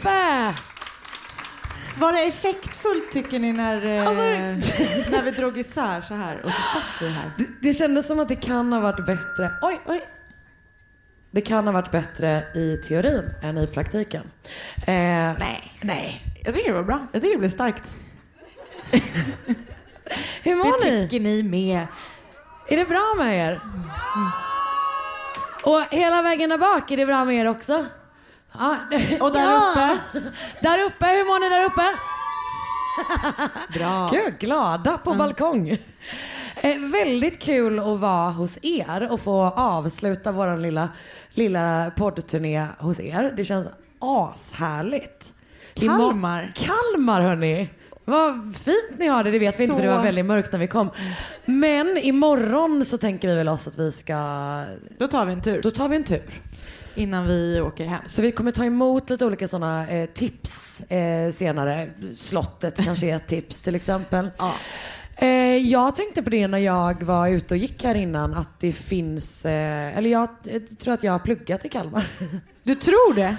Uppe! Var det effektfullt tycker ni när, eh, Alltså- när vi drog isär så här och så satt vi här? Det, det kändes som att det kan ha varit bättre. Oj, oj. Det kan ha varit bättre i teorin än i praktiken. Eh, Nej. nej. Jag tycker det var bra. Jag tycker det blev starkt. Hur mår Det ni? tycker ni med. Är det bra med er? Och hela vägen där bak, är det bra med er också? Ja. Och där ja. uppe? Där uppe, hur mår ni där uppe? Bra. Gud, glada på balkong. Eh, väldigt kul att vara hos er och få avsluta vår lilla, lilla poddturné hos er. Det känns ashärligt. Kalmar. Kalmar hörni. Vad fint ni har det, det vet vi inte för det Så- var väldigt mörkt när vi kom. Men imorgon så tänker vi väl oss att vi ska, Då tar vi en tur då tar vi en tur. Innan vi åker hem. Så vi kommer ta emot lite olika sådana eh, tips eh, senare. Slottet kanske är ett tips till exempel. Ja. Eh, jag tänkte på det när jag var ute och gick här innan att det finns, eh, eller jag eh, tror att jag har pluggat i Kalmar. Du tror det?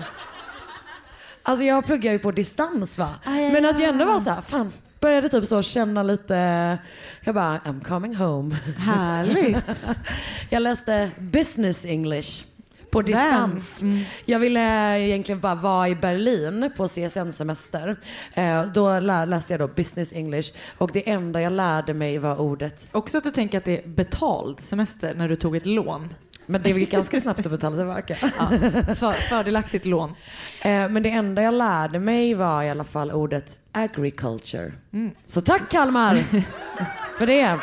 Alltså jag pluggar ju på distans va. Ah, ja, Men att jag ja. ändå var så här, fan, började typ så känna lite, jag bara I'm coming home. Härligt. Jag läste business English på distans. Mm. Jag ville egentligen bara vara i Berlin på CSN-semester. Eh, då lä- läste jag då business English och det enda jag lärde mig var ordet, Också att du tänker att det är betald semester när du tog ett lån. men det gick ganska snabbt att betala tillbaka. Ja. För, fördelaktigt lån. Eh, men det enda jag lärde mig var i alla fall ordet agriculture. Mm. Så tack Kalmar för det.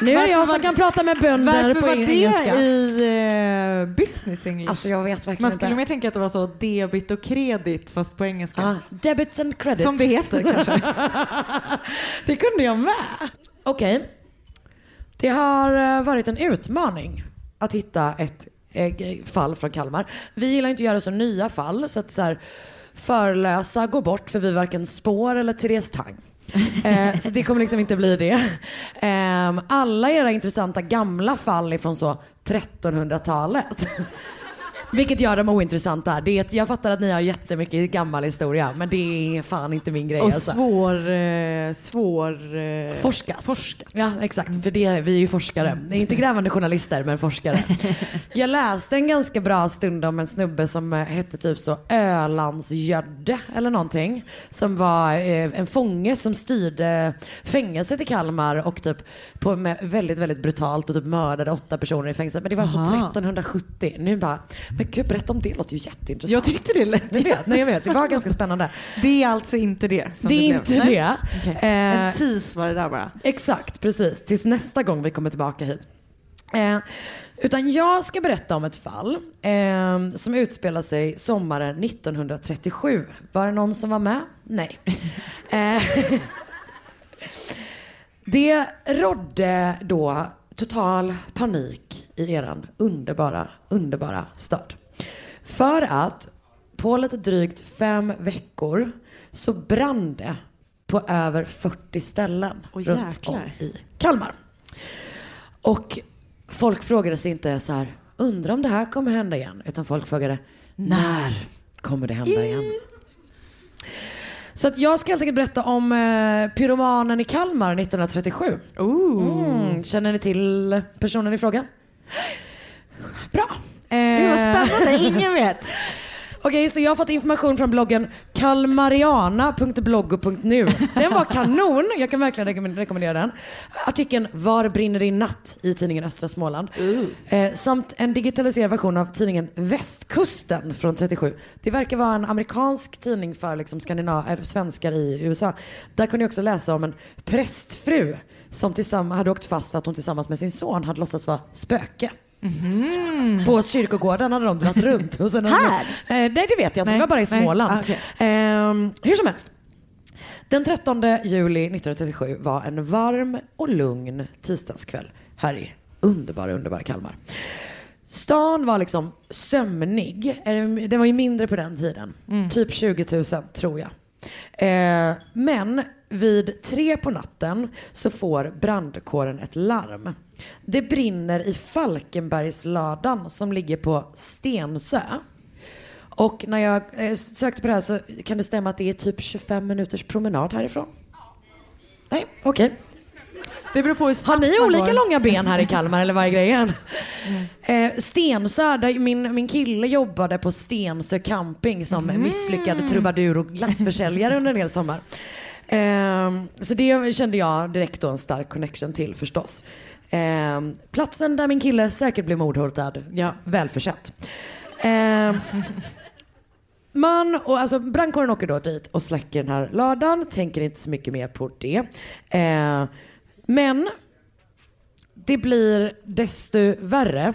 Nu är det Varför jag som kan prata med bönder Varför på var det engelska. i eh, business English? Alltså jag vet verkligen Man skulle inte. mer tänka att det var så debit och kredit fast på engelska. Ah, debits and credits. Som det heter kanske. Det kunde jag med. Okej. Det har eh, varit en utmaning att hitta ett eh, fall från Kalmar. Vi gillar inte att göra så nya fall så att så här, förlösa går bort för vi varken spår eller Therese Tang. Eh, så det kommer liksom inte bli det. Eh, alla era intressanta gamla fall är från så 1300-talet. Vilket gör dem ointressanta. Det är, jag fattar att ni har jättemycket gammal historia men det är fan inte min grej. Och alltså. svår... Eh, svår eh, Forskat. Forskat. Ja, exakt. För det, vi är ju forskare. Det är inte grävande journalister, men forskare. Jag läste en ganska bra stund om en snubbe som eh, hette typ så Ölandsgödde eller någonting. Som var eh, en fånge som styrde fängelset i Kalmar och typ på med väldigt, väldigt brutalt och typ mördade åtta personer i fängelset. Men det var alltså Aha. 1370. Nu bara, men gud berätta om det, låter ju jätteintressant. Jag tyckte det lät Ni vet, nej jag vet, det var ganska spännande. Det är alltså inte det som Det är blev. inte Nej. det. Okej. Eh, En tease var det där bara. Exakt, precis. Tills nästa gång vi kommer tillbaka hit. Eh, Utan jag ska berätta om ett fall eh, som utspelar sig sommaren 1937. Var det någon som var med? Nej. Eh, det rådde då total panik i eran underbara, underbara stad. För att på lite drygt fem veckor så brann det på över 40 ställen Åh, runt jäklar. om i Kalmar. Och folk frågade sig inte så här, undrar om det här kommer hända igen? Utan folk frågade, när kommer det hända igen? Så att jag ska helt enkelt berätta om eh, pyromanen i Kalmar 1937. Mm, känner ni till personen i fråga? Bra. Det var Eh, spännande, ingen vet. Okej, så jag har fått information från bloggen kalmariana.bloggo.nu. Den var kanon, jag kan verkligen rekommend- rekommendera den. Artikeln Var brinner din natt i tidningen Östra Småland. Eh, samt en digitaliserad version av tidningen Västkusten från 37. Det verkar vara en amerikansk tidning för liksom skandinav- svenskar i USA. Där kunde jag också läsa om en prästfru som tillsammans, hade åkt fast för att hon tillsammans med sin son hade låtsats vara spöke. På kyrkogården hade de dragit runt. Och sen Här? Eh, nej det vet jag inte, det var bara i. Småland. Ah, okej. Ehm, hur som helst. Den 13 juli 1937 var en varm och lugn tisdagskväll här i underbara, underbara Kalmar. Stan var liksom sömnig. Eh, Det var ju mindre på den tiden. Typ 20 000 tror jag. Eh, men vid tre på natten så får brandkåren ett larm. Det brinner i Falkenbergsladan som ligger på Stensö. Och när jag eh, sökte på det här så kan det stämma att det är typ 25 minuters promenad härifrån. Nej, okej. Det beror på hur Har ni olika går. långa ben här i Kalmar eller vad är grejen? Eh, Stensö, där min, min kille jobbade på Stensö camping som misslyckad trubadur och glassförsäljare under en hel sommar. Eh, så det kände jag direkt då en stark connection till förstås. Eh, platsen där min kille säkert blev mordhotad, Ja. välförtjänt. Eh, man och alltså brandkåren åker då dit och släcker den här ladan, tänker inte så mycket mer på det. Eh, men det blir desto värre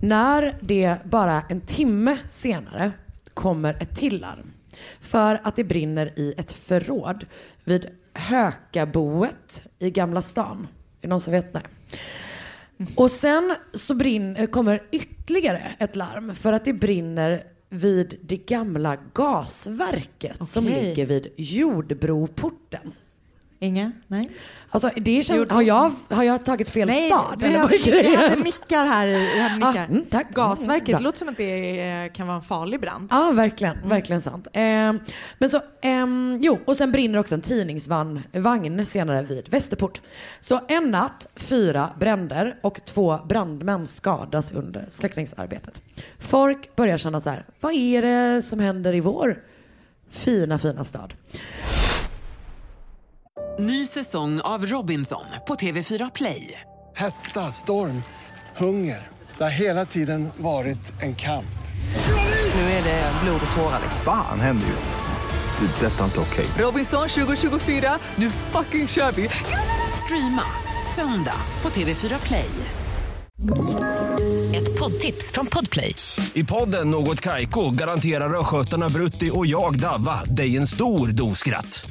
när det bara en timme senare kommer ett till larm. För att det brinner i ett förråd vid Hökaboet i Gamla stan. Är det någon som vet? Nej. Och sen så brinn, kommer ytterligare ett larm för att det brinner vid det gamla gasverket som Okej. ligger vid Jordbroporten. Inga? Nej. Alltså det känns, har, jag, har jag tagit fel Nej, stad? vi eller hade, mickar här. Vi hade mickar. Ah, mm, tack. Gasverket, Mm, det låter som att det eh, kan vara en farlig brand. Ja, verkligen. Verkligen sant. Ehm, men så, ehm, jo, och sen brinner också en tidningsvagn vagn senare vid Västerport. Så en natt, fyra bränder och två brandmän skadas under släckningsarbetet. Folk börjar känna så här, vad är det som händer i vår fina, fina stad? Ny säsong av Robinson på TV4 Play. Hetta, storm, hunger. Det har hela tiden varit en kamp. Nu är det blod och tårar. Fan händer just nu. Det. är Detta är inte okej. Robinson 2024, nu fucking kör vi! Streama söndag på TV4 Play. Ett poddtips från Podplay. I podden Något Kaiko garanterar östgötarna Brutti och jag, Davva, dig en stor dos skratt.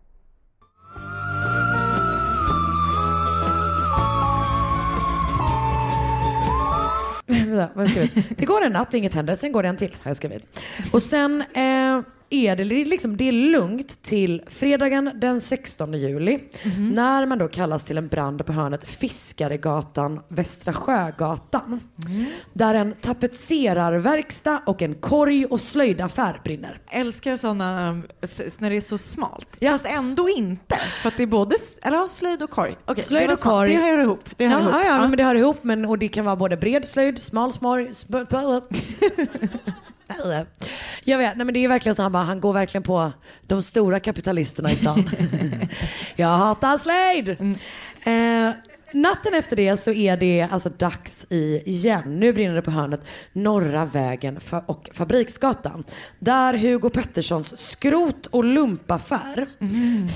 Det går en natt, inget händer, sen går det en till har jag skrivit. Och sen eh, är det liksom, det är lugnt till fredagen den 16 juli. När man då kallas till en brand på hörnet Fiskaregatan, Västra Sjögatan. Där en tapetserarverkstad och en korg och slöjdaffär brinner. Älskar sådana när det är så smalt. Fast ändå inte. För att det är både eller, ja, slöjd och korg. Okej, Slöjd och korg. Det hör ihop. Det hör ja, ihop. ja, ja, Ja. men det hör ihop. Men, och det kan vara både bred slöjd, smal sp- Jag vet, nej men det är verkligen så han bara, han går verkligen på de stora kapitalisterna i stan. jag hatar Slade! Eh, natten efter det så är det alltså dags i igen. Nu brinner det på hörnet Norra vägen och Fabriksgatan. Där Hugo Petterssons skrot och lumpaffär,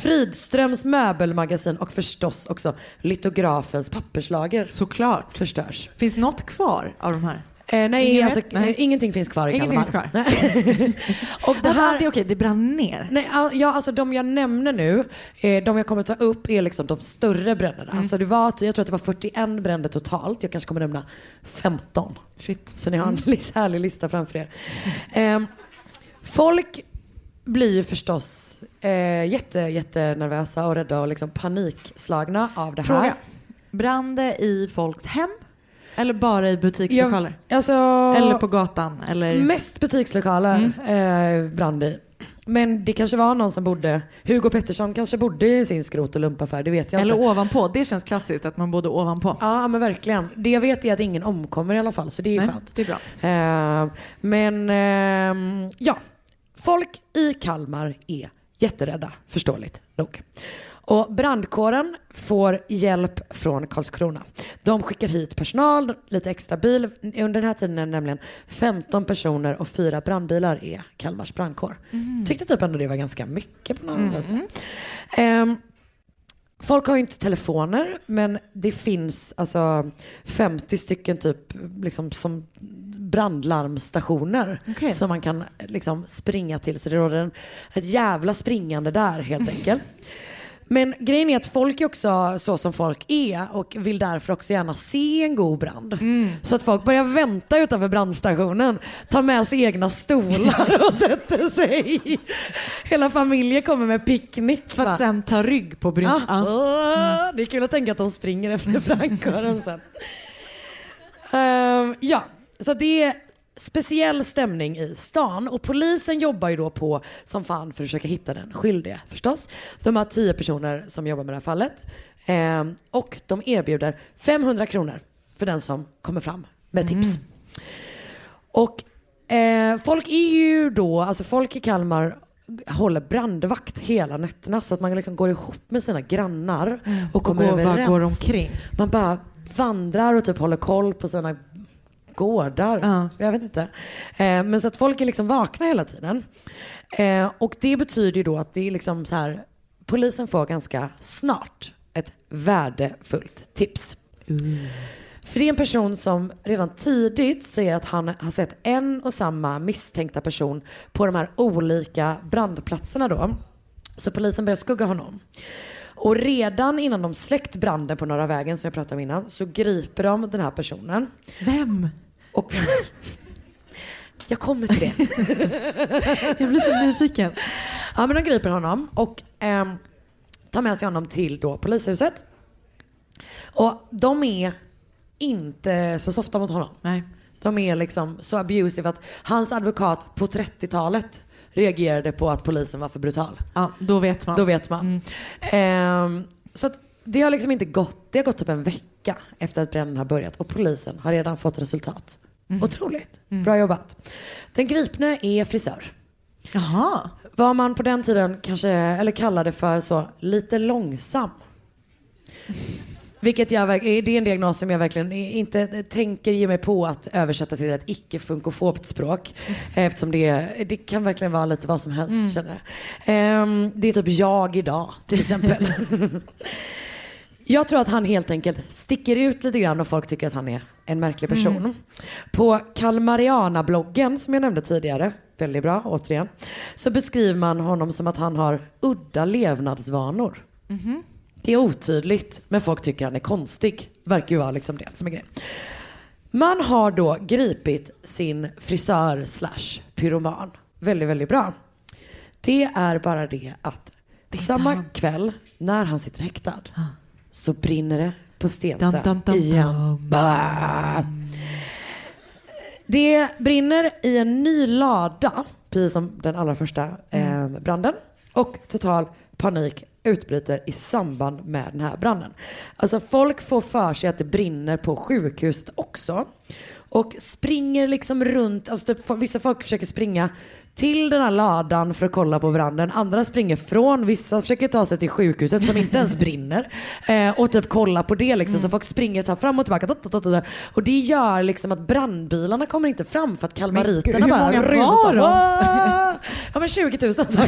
Fridströms möbelmagasin och förstås också litografens papperslager Såklart. förstörs. Finns något kvar av de här? Eh, nej, Ingen alltså? Nej. eh, ingenting finns kvar i Ingenting Kalmar. finns Nej. och det här... det är okej, det brann ner. Nej, ja, alltså de jag nämner nu, eh, de jag kommer ta upp är liksom de större bränderna. Mm. Alltså det var, jag tror att det var 41 bränder totalt. Jag kanske kommer nämna 15. Shit. Så ni har en Mm. härlig lista framför er. Ehm, folk blir ju förstås eh, jätte, jätte nervösa och rädda och liksom panikslagna av det här. Fråga. Brann det i folks hem? Eller bara i butikslokaler? Ja, alltså, Eller på gatan? Eller... Mest butikslokaler Mm. eh, i. Men det kanske var någon som bodde, Hugo Pettersson kanske bodde i sin skrot och lumpaffär, det vet jag Eller inte. ovanpå. Det känns klassiskt att man bodde ovanpå. Ja men verkligen. Det jag vet är att ingen omkommer i alla fall så det är ju skönt. det är bra. Eh, men ehm, ja, folk i Kalmar är jätterädda, förståeligt nog. Och brandkåren får hjälp från Karlskrona. De skickar hit personal, lite extra bil. Under den här tiden är det nämligen 15 personer och fyra brandbilar är Kalmars brandkår. Tyckte typ ändå det var ganska mycket på något Mm. Ehm, Folk har ju inte telefoner men det finns alltså 50 stycken typ liksom som brandlarmstationer Okej. som man kan liksom springa till. Så det råder en, ett jävla springande där helt enkelt. Men grejen är att folk är också så som folk är och vill därför också gärna se en god brand. Så att folk börjar vänta utanför brandstationen, tar med sig egna stolar och sätter sig. Hela familjen kommer med picknick. För va? att sen ta rygg på bryn. Ja. Ja. Åh, Det är kul att tänka att de springer efter brandkåren sen. Ehm, ja, så det är speciell stämning i stan och polisen jobbar ju då på som fan för att försöka hitta den skyldige förstås. De har tio personer som jobbar med det här fallet Ehm, och de erbjuder 500 kronor för den som kommer fram med tips. Och eh, folk är ju då, alltså folk i Kalmar håller brandvakt hela nätterna så att man liksom går ihop med sina grannar och kommer Mm. går- bara överens. går omkring. Man bara vandrar och typ håller koll på sina gårdar. Ja. Jag vet inte. Eh, men så att folk är liksom vakna hela tiden. Eh, och det betyder ju då att det är liksom så här, polisen får ganska snart ett värdefullt tips. För det är en person som redan tidigt säger att han har sett en och samma misstänkta person på de här olika brandplatserna då. Så polisen börjar skugga honom. Och redan innan de släckt branden på Norra vägen som jag pratade om innan så griper de den här personen. Vem? Och jag kommer till det. Jag blir så nyfiken. Ja men de griper honom och ehm, tar med sig honom till då polishuset. Och de är inte så softa mot honom. Nej. De är liksom så abusive att hans advokat på 30-talet reagerade på att polisen var för brutal. Ja, då vet man. Då vet man. Ehm, så att det har liksom inte gått, det har gått typ en vecka efter att branden har börjat och polisen har redan fått resultat. Otroligt. Bra jobbat. Den gripne är frisör. Jaha. Vad man på den tiden kanske, eller kallade för så, lite långsam. Vilket jag, det är en diagnos som jag verkligen inte tänker ge mig på att översätta till ett icke-funkofobt språk. Eftersom det, det kan verkligen vara lite vad som helst känner jag. Ehm, det är typ jag idag till exempel. Jag tror att han helt enkelt sticker ut lite grann och folk tycker att han är en märklig person. På Kalmariana-bloggen som jag nämnde tidigare, väldigt bra återigen, så beskriver man honom som att han har udda levnadsvanor. Det är otydligt, men folk tycker han är konstig. Verkar ju vara liksom det som är grejen. Man har då gripit sin frisör slash pyroman. Väldigt, väldigt bra. Det är bara det att samma kväll när han sitter häktad så brinner det på Stensö Dum, dum, dum, igen. Det brinner i en ny lada, precis som den allra första eh, branden. Och total panik utbryter i samband med den här branden. Alltså folk får för sig att det brinner på sjukhuset också. och springer liksom runt, alltså typ, vissa folk försöker springa till den här ladan för att kolla på branden. Andra springer från, vissa försöker ta sig till sjukhuset som inte ens brinner. Eh, och typ kolla på det liksom. Så folk springer så här fram och tillbaka. Och det gör liksom att brandbilarna kommer inte fram för att kalmariterna bara rusar. Ja men 20 000 sa.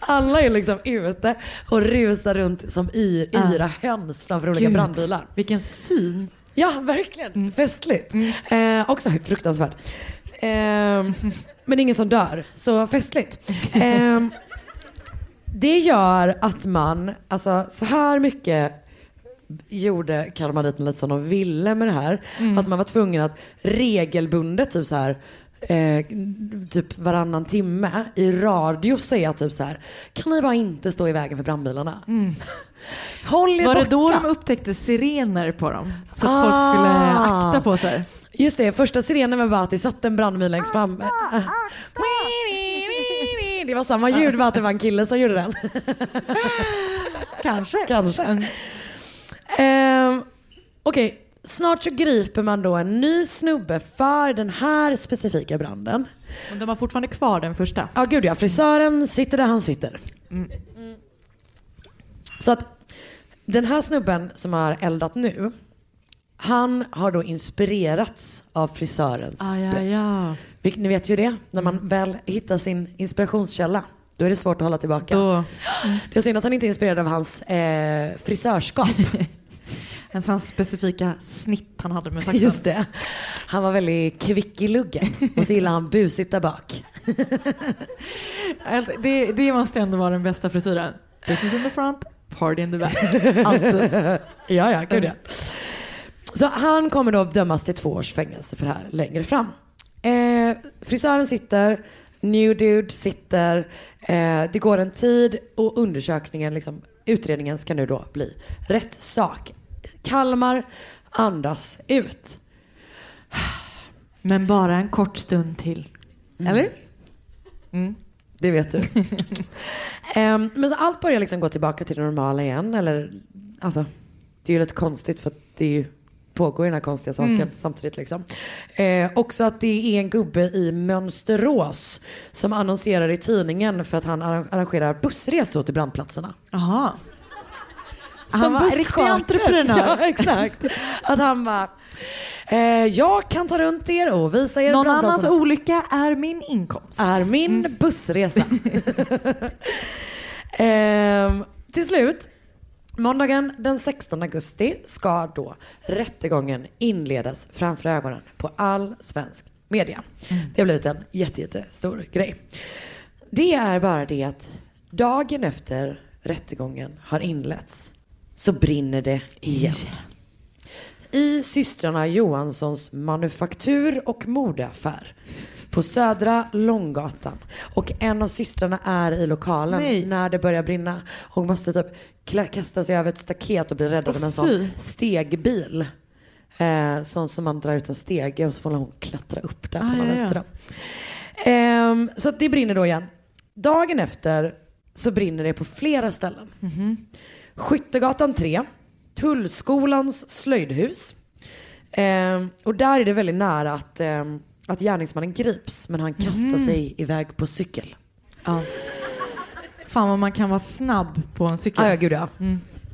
Alla är liksom ute och rusar runt som yr, yra höns framför olika Gud. brandbilar. Vilken syn. Ja, verkligen. Festligt. Eh, också fruktansvärt. Eh, men ingen som dör, så festligt. Eh, det gör att man, alltså så här mycket gjorde Kalmariten lite som de ville med det här. Att man var tvungen att regelbundet typ så här Eh, typ varannan timme i radio säga typ så här kan ni bara inte stå i vägen för brandbilarna? Håll er Var det borta. då de upptäckte sirener på dem? Så att Ah. folk skulle akta på sig? Just det, första sirenen var bara att det satt en brandbil längst fram. Det var samma ljud, bara att det var en kille som gjorde den. Kanske. Kanske. Ehm, Okej, snart så griper man då en ny snubbe för den här specifika branden. Men de har fortfarande kvar den första. Ja gud ja, frisören sitter där han sitter. Så att den här snubben som har eldat nu, han har då inspirerats av frisörens Ah, ja, ja. Vilket ni vet ju det, när man väl hittar sin inspirationskälla, då är det svårt att hålla tillbaka. Då, Det är synd att han inte är inspirerad av hans eh, frisörskap. ens hans specifika snitt han hade med saxen. Just det. Han var väldigt kvick i luggen och så gillar han busigt där bak. Alltså, det, det måste ändå vara den bästa frisyren. Business in the front, party in the back. Alltid. Ja, ja, gud ja. Så han kommer då dömas till två års fängelse för det här längre fram. Eh, frisören sitter, new dude sitter, eh, det går en tid och undersökningen, liksom, utredningen ska nu då bli rätt sak. Kalmar andas ut. Men bara en kort stund till. Eller? Mm. Det vet du. Ehm, men så allt börjar liksom gå tillbaka till det normala igen. Eller, alltså, det är ju lite konstigt för att det är ju, pågår den här konstiga saken Mm. samtidigt. Liksom. Eh, också att det är en gubbe i Mönsterås som annonserar i tidningen för att han arra- arrangerar bussresor till brandplatserna. Jaha. Som Han var riktig entreprenör. Ja, exakt. Att han bara, eh, jag kan ta runt er och visa er Någon annans olycka är min inkomst. är min bussresa. ehm, till slut, måndagen den 16 augusti ska då rättegången inledas framför ögonen på all svensk media. Det har blivit en jätte, jättestor grej. Det är bara det att dagen efter rättegången har inletts så brinner det igen. I systrarna Johanssons manufaktur och modeaffär på Södra Långgatan. Och en av systrarna är i lokalen Nej. när det börjar brinna och måste typ klä- kasta sig över ett staket och bli räddad Åh, av en sån stegbil. Eh, sån som man drar ut en stege och så får hon klättra upp där på Ah, någon ja, ja. Ehm, så det brinner då igen. Dagen efter så brinner det på flera ställen. Skyttegatan 3, Tullskolans slöjdhus. Ehm, och där är det väldigt nära att, ehm, att gärningsmannen grips men han kastar sig iväg på cykel. Ja. Fan vad man kan vara snabb på en cykel. Ah, ja, gud ja.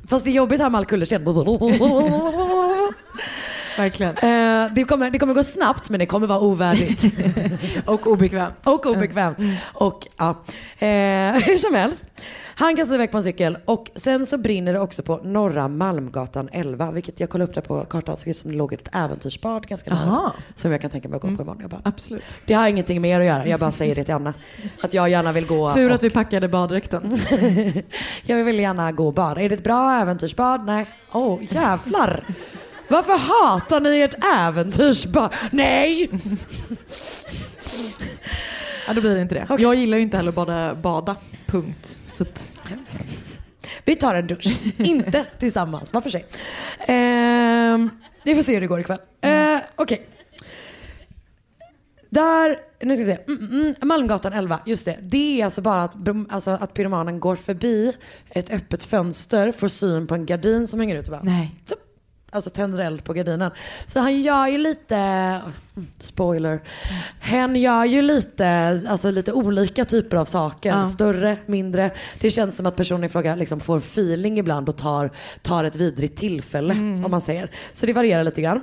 Fast det är jobbigt här med all kullersten. Verkligen. Eh, det, kommer, det kommer gå snabbt men det kommer vara ovärdigt. Och obekvämt. och obekvämt. Och ja, eh, hur som helst. Han kastar iväg på en cykel och sen så brinner det också på Norra Malmgatan 11. Vilket jag kollade upp där på kartan. Så ut som det låg ett äventyrsbad ganska nära. Som jag kan tänka mig att gå på imorgon. Jag bara, Absolut. det har ingenting med er att göra. Jag bara säger det till Anna. Att jag gärna vill gå. Tur och, att vi packade baddräkten. jag vill gärna gå och bada. Är det ett bra äventyrsbad? Nej. Åh oh, jävlar. Varför hatar ni ert äventyrsbad? Nej! Ja, då blir det inte det. Okej. Jag gillar ju inte heller att bada. Punkt. Så att, Vi tar en dusch. Inte tillsammans, var för sig. Ehm, vi får se hur det går ikväll. Uh, Okej. Där, nu ska vi se. Mm, mm, Malmgatan 11, just det. Det är alltså bara att, alltså att pyromanen går förbi ett öppet fönster, får syn på en gardin som hänger ut och bara nej. Så. Alltså tänder eld på gardinen. Så han gör ju lite, mm, spoiler, hen gör ju lite, alltså lite olika typer av saker. Ja. Större, mindre. Det känns som att personen i fråga liksom får feeling ibland och tar, tar ett vidrigt tillfälle Mm. om man säger. Så det varierar lite grann.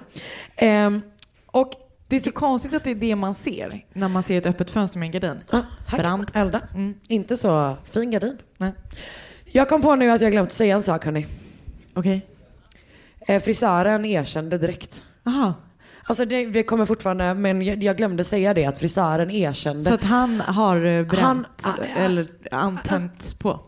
Ehm, och Det är så konstigt att det är det man ser när man ser ett öppet fönster med en gardin. Ah, Brant. elda. Inte så fin gardin. Nej. Jag kom på nu att jag glömt säga en sak hörni. Okej. Eh, frisören erkände direkt. Aha. Alltså det, det kommer fortfarande, men jag, jag glömde säga det att frisören erkände. Så att han har eh, bränt Han- ah, eller antänts på?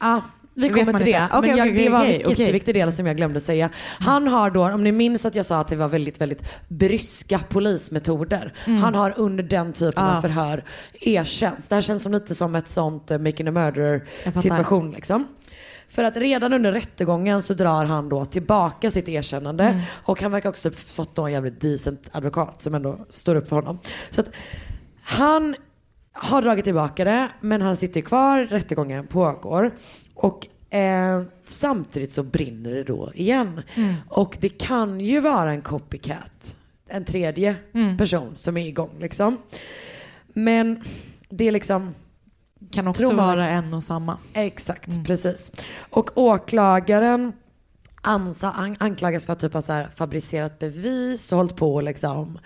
Ja, vi Vet kommer till det. men jag, okej, det var en okej. jätteviktig del som jag glömde säga. Han har då, om ni minns att jag sa att det var väldigt, väldigt bryska polismetoder. Han har under den typen Ah. av förhör erkänt. Det här känns som lite som ett sånt uh, making a murderer situation liksom. För att redan under rättegången så drar han då tillbaka sitt erkännande. Mm. Och han verkar också fått då en jävligt decent advokat som ändå står upp för honom. Så att han har dragit tillbaka det, men han sitter kvar, rättegången pågår. Och eh, samtidigt så brinner det då igen. Mm. Och det kan ju vara en copycat, en tredje Mm. person som är igång liksom. Men det är liksom... Kan också Tror vara en och samma. Exakt, precis. Och åklagaren ansa, an, anklagas för att typ ha så här fabricerat bevis och hållit på liksom.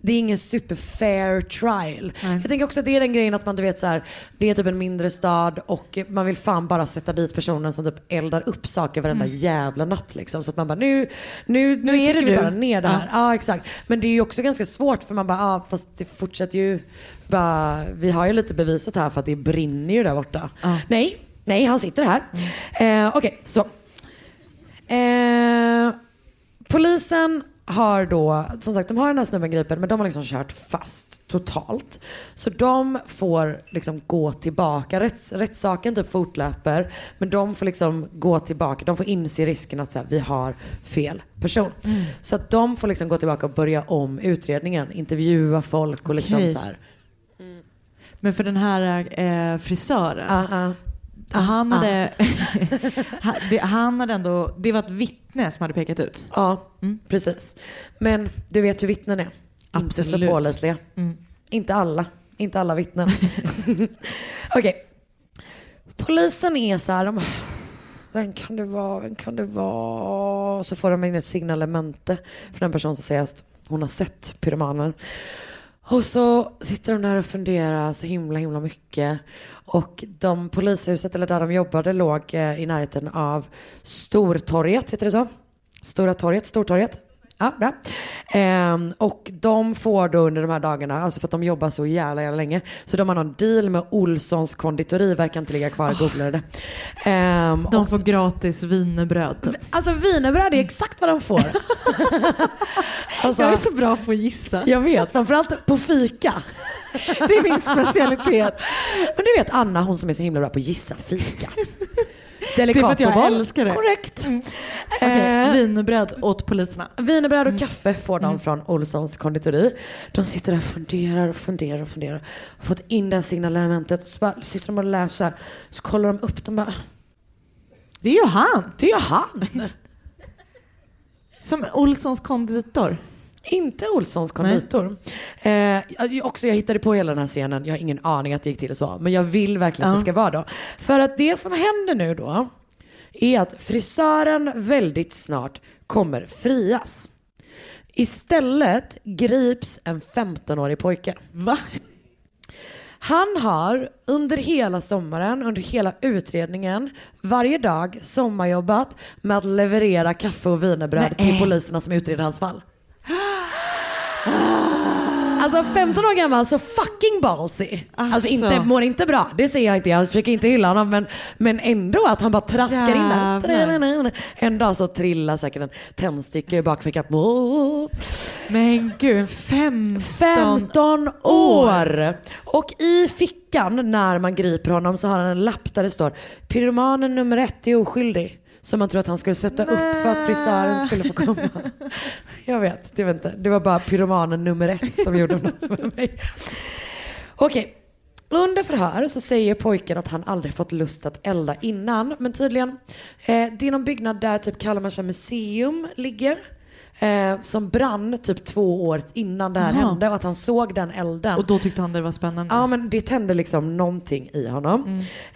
Det är ingen super fair trial. Jag tänker också att det är den grejen att man du vet så här, det är typ en mindre stad och man vill fan bara sätta dit personen som typ eldar upp saker varenda Mm. jävla natt liksom. Så att man bara nu, nu, nu, Nu är trycker det vi du. bara ner det här. Ja. Ja. exakt. Men det är ju också ganska svårt för man bara, ja fast det fortsätter ju bara, vi har ju lite beviset här för att det brinner ju där borta. Nej, nej han sitter här. Eh, Okej, så. Eh, polisen har då, som sagt de har den här snubben gripen men de har liksom kört fast totalt. Så de får liksom gå tillbaka, Rätts, rättssaken typ fortlöper men de får liksom gå tillbaka, de får inse risken att så här, vi har fel person. Mm. Så att de får liksom gå tillbaka och börja om utredningen, intervjua folk och liksom Okej. så här. Men för den här eh, frisören, Ah, ah. han, hade, han, hade ändå, det var ett vittne som hade pekat ut. Ja, precis. Men du vet hur vittnen är. Inte så Absolut. pålitliga. Mm. Inte alla. Inte alla vittnen. Okej. Polisen är så här, de, vem kan det vara, vem kan det vara? Så får de in ett signalemente för den person som säger att hon har sett pyromanen. Och så sitter de där och funderar så himla himla mycket. Och de polishuset, eller där de jobbade, låg eh, i närheten av Stortorget, heter det så? Stora torget, Stortorget. Ja, bra. Ehm, och de får då under de här dagarna, alltså för att de jobbar så jävla, jävla länge, så de har någon deal med Olssons konditori, verkar inte ligga kvar, googlade det. Ehm, De och- får gratis wienerbröd. typ. Alltså wienerbröd är exakt vad de får. alltså, Jag är så bra på att gissa. jag vet, framförallt på fika. Det är min specialitet. Men du vet Anna, hon som är så himla bra på att gissa fika. Det är för att jag älskar det. Korrekt. Okej, Eh, wienerbröd åt poliserna. Wienerbröd och kaffe får de från Olssons konditori. De sitter där och funderar och funderar och funderar. Har fått in det här signalementet. Så bara sitter de och läser. Så kollar de upp. De bara, Det är ju han. det är ju han. Som Olssons konditor. Inte Olssons konditor. Eh, också, jag hittade på hela den här scenen. Jag har ingen aning att det gick till så. Men jag vill verkligen att Ja. det ska vara då. För att det som händer nu då är att frisören väldigt snart kommer frias. Istället grips en 15-årig pojke. Va? Han har under hela sommaren, under hela utredningen, varje dag sommarjobbat med att leverera kaffe och wienerbröd till poliserna som utreder hans fall. Alltså 15 år gammal, så fucking ballsy. Alltså, Alltså. inte, mår inte bra, det säger jag inte. Jag försöker inte hylla honom men, men ändå att han bara traskar in Jävlar. där. En dag så trillar säkert en tändstycke i bakfickan. Men gud, 15, 15 år! Och i fickan när man griper honom så har han en lapp där det står pyromanen nummer ett är oskyldig. Som man tror att han skulle sätta upp för att frisören skulle få komma. Jag vet, det var, inte, det var bara pyromanen nummer ett som gjorde något med mig. Okej, Under förhör så säger pojken att han aldrig fått lust att elda innan. Men tydligen, eh, det är någon byggnad där typ Kalmarsa museum ligger. Eh, som brann typ två år innan det här Jaha. hände och att han såg den elden. Och då tyckte han det var spännande. Ja men det tände liksom någonting i honom.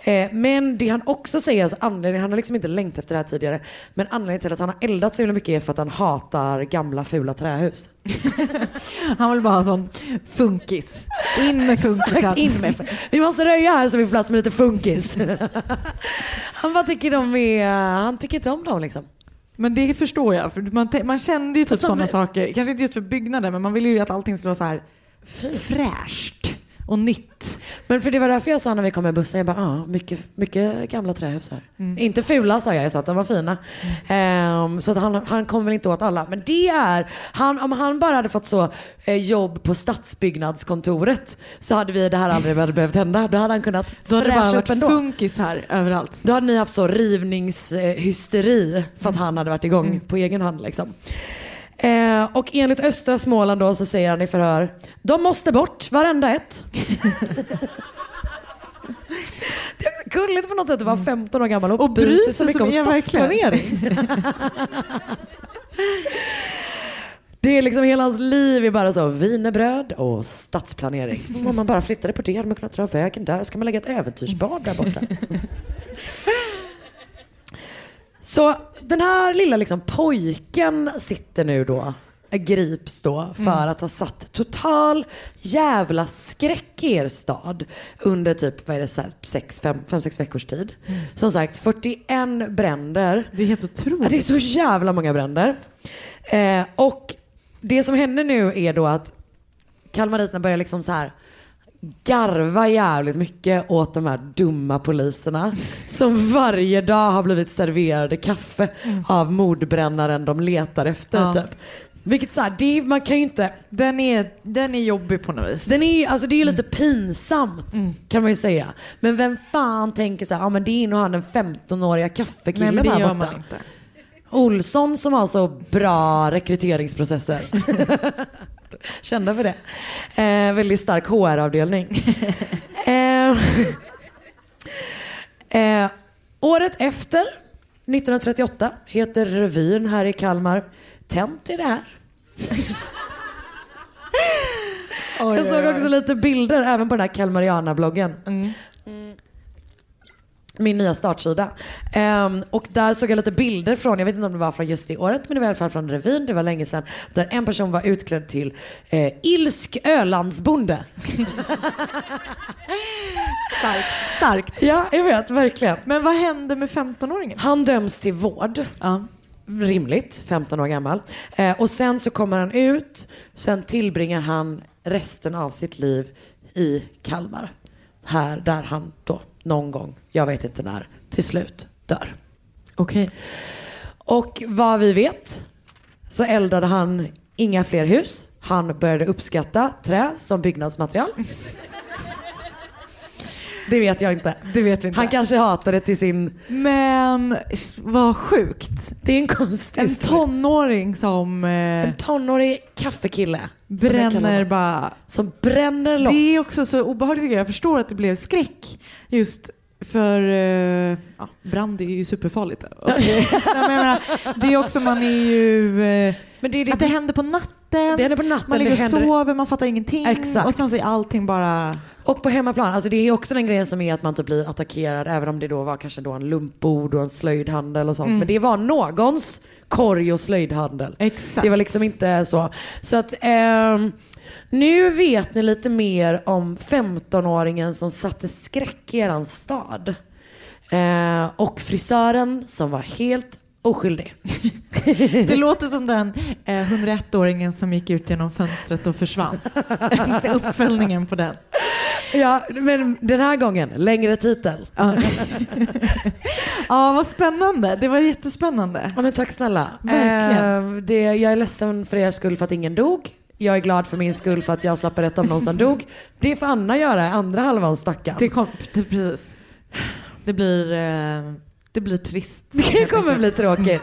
Mm. Eh, men det han också säger, alltså anledningen, han har liksom inte längtat efter det här tidigare, men anledningen till att han har eldat så himla mycket är för att han hatar gamla fula trähus. Han vill bara ha sån funkis. In med funkisen. In med Vi måste röja här så vi får plats med lite funkis. han bara tycker de är, han tycker inte om dem liksom. Men det förstår jag, för man, man kände ju typ sådana saker. Kanske inte just för byggnader, men man ville ju att allting skulle vara så här fräscht och nytt. Men för det var därför jag sa när vi kom med bussen, jag bara, ja, mycket, mycket gamla trähus här. Mm. Inte fula sa jag, jag sa att de var fina. Ehm, så att han, han kommer väl inte åt alla. Men det är, han, om han bara hade fått så eh, jobb på stadsbyggnadskontoret så hade vi det här aldrig behövt hända. Då hade han kunnat Då hade det bara varit ändå. funkis här överallt. Då hade ni haft så rivningshysteri för att han hade varit igång på egen hand. Liksom. Eh, och enligt Östra Småland då så säger han i förhör, de måste bort, varenda ett. det är också gulligt på något sätt att vara 15 år gammal och, Och bry sig så mycket om stadsplanering. Det är liksom hela hans liv är bara så wienerbröd och stadsplanering. Om man bara flyttade på det hade man kunnat dra vägen där. Ska man lägga ett äventyrsbad där borta? Så den här lilla liksom pojken sitter nu då, grips då för Mm. att ha satt total jävla skräck i er stad under typ, vad är det, så här, sex, fem, fem, sex veckors tid. Som sagt, 41 bränder. Mm. Det är helt otroligt. Det är så jävla många bränder. Eh, och det som händer nu är då att kalmariterna börjar liksom så här garva jävligt mycket åt de här dumma poliserna som varje dag har blivit serverade kaffe av mordbrännaren de letar efter. Ja. Typ. Vilket så här, det man kan ju inte... Den är, den är jobbig på något vis. Den är, alltså det är ju lite pinsamt kan man ju säga. Men vem fan tänker så här, ja men det är nog han den 15-åriga Nej kaffekillen men det här borta. Olsson som har så bra rekryteringsprocesser. Kända för det. Eh, väldigt stark HR-avdelning. eh, eh, året efter, 1938, heter revyn här i Kalmar Tänt i det här. Jag såg också lite bilder även på den här Kalmariana-bloggen. Mm. Min nya startsida. Ehm, och där såg jag lite bilder från, jag vet inte om det var från just det året, men det var i alla fall från revyn, det var länge sedan. Där en person var utklädd till eh, ilsk Ölandsbonde. Starkt. Starkt. Ja, jag vet, verkligen. Men vad hände med 15-åringen? Han döms till vård. Ja. Rimligt, 15 år gammal. Eh, och sen så kommer han ut, sen tillbringar han resten av sitt liv i Kalmar. Här där han då någon gång, jag vet inte när, till slut dör. Okej. Och vad vi vet så eldade han inga fler hus. Han började uppskatta trä som byggnadsmaterial. Det vet jag inte. Det vet vi inte. Han kanske hatar det till sin... Men vad sjukt. Det är en konstig En tonåring som eh, En tonårig kaffekille. som bränner honom. bara. Som bränner loss. Det är också så obehagligt tycker jag. Jag förstår att det blev skräck just för eh, ja, brand är ju superfarligt. Och, Nej, menar, det är också, man är ju... Eh, Men det är det, att det händer på natten. det händer på natten. man ligger och händer, sover, man fattar ingenting. Exakt. Och sen så är allting bara... Och på hemmaplan, alltså det är också den grejen som är att man typ blir attackerad även om det då var kanske då en lumpbord och en slöjdhandel och sånt. Mm. Men det var någons korg och slöjdhandel. Exakt. Det var liksom inte så. Så att ehm, nu vet ni lite mer om 15-åringen som satte skräck i eran stad. Eh, och frisören som var helt oskyldig. Det låter som den eh, 101-åringen som gick ut genom fönstret och försvann. Uppföljningen på den. Ja, men den här gången, längre titel. Ja. ja, vad spännande. Det var jättespännande. Ja, men tack snälla. Verkligen. Eh, det, jag är ledsen för er skull för att ingen dog. Jag är glad för min skull för att jag slapp berätta om någon som dog. Det får Anna göra i andra halvan stackarn. Det kom, det, precis. Det blir, eh, det blir trist. Det kommer bli tråkigt.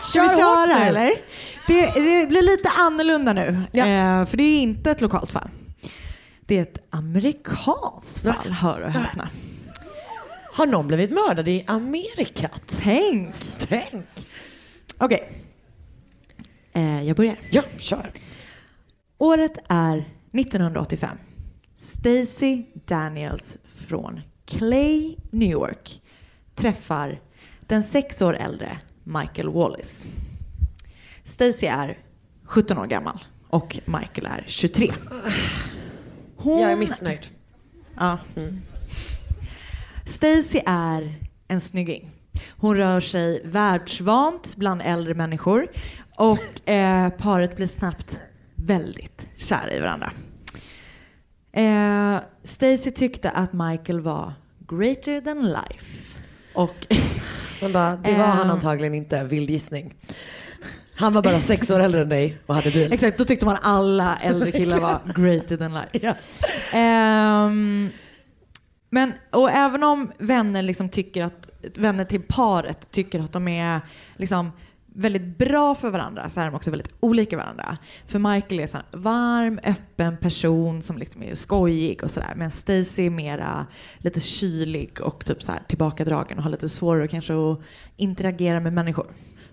Ska vi köra nu. eller? Det, det blir lite annorlunda nu. Eh, för det är inte ett lokalt fall. Det är ett amerikanskt fall, hör och häpna. Har någon blivit mördad i Amerika? Tänk! Tänk. Okej. Eh, jag börjar. Ja, kör. Året är 1985. Stacy Daniels från Clay, New York träffar den sex år äldre Michael Wallis. Stacy är 17 år gammal och Michael är 23. Hon... Jag är missnöjd. Ja. Stacy är en snygging. Hon rör sig världsvant bland äldre människor och eh, paret blir snabbt väldigt kära i varandra. Eh, Stacy tyckte att Michael var greater than life. Och Man bara, det var han Ehm. antagligen inte, vild gissning. Han var bara sex år äldre än dig och hade bil. Exakt, då tyckte man alla äldre killar var greater than life. Ja. Ehm, men, och även om vänner liksom tycker att, vänner till paret tycker att de är liksom väldigt bra för varandra så är de också väldigt olika varandra. För Michael är så varm, öppen person som liksom är skojig och sådär. Men Stacy är mera lite kylig och typ så här tillbakadragen och har lite svårare kanske att interagera med människor.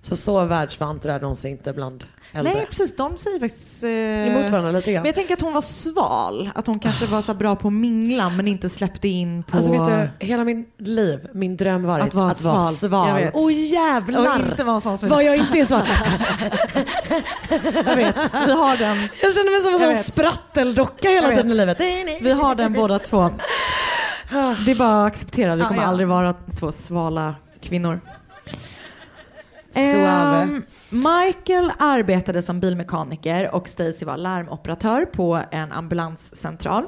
Så så världsvant är de sig inte bland äldre. Nej precis, de säger faktiskt... Eh, Emot varandra lite grann. Men jag tänker att hon var sval. Att hon kanske var så bra på att mingla men inte släppte in på... Alltså vet du, hela min liv, min dröm varit Att vara sval. sval. Vet. Åh jävlar! Och inte vara sån som... Vad jag inte är sval. Jag vet, vi har den. Jag känner mig som en sån spratteldocka hela tiden i livet. Vi har den båda två. Det är bara att acceptera, vi Ja, kommer ja. aldrig vara två svala kvinnor. Ehm, Michael arbetade som bilmekaniker och Stacy var larmoperatör på en ambulanscentral.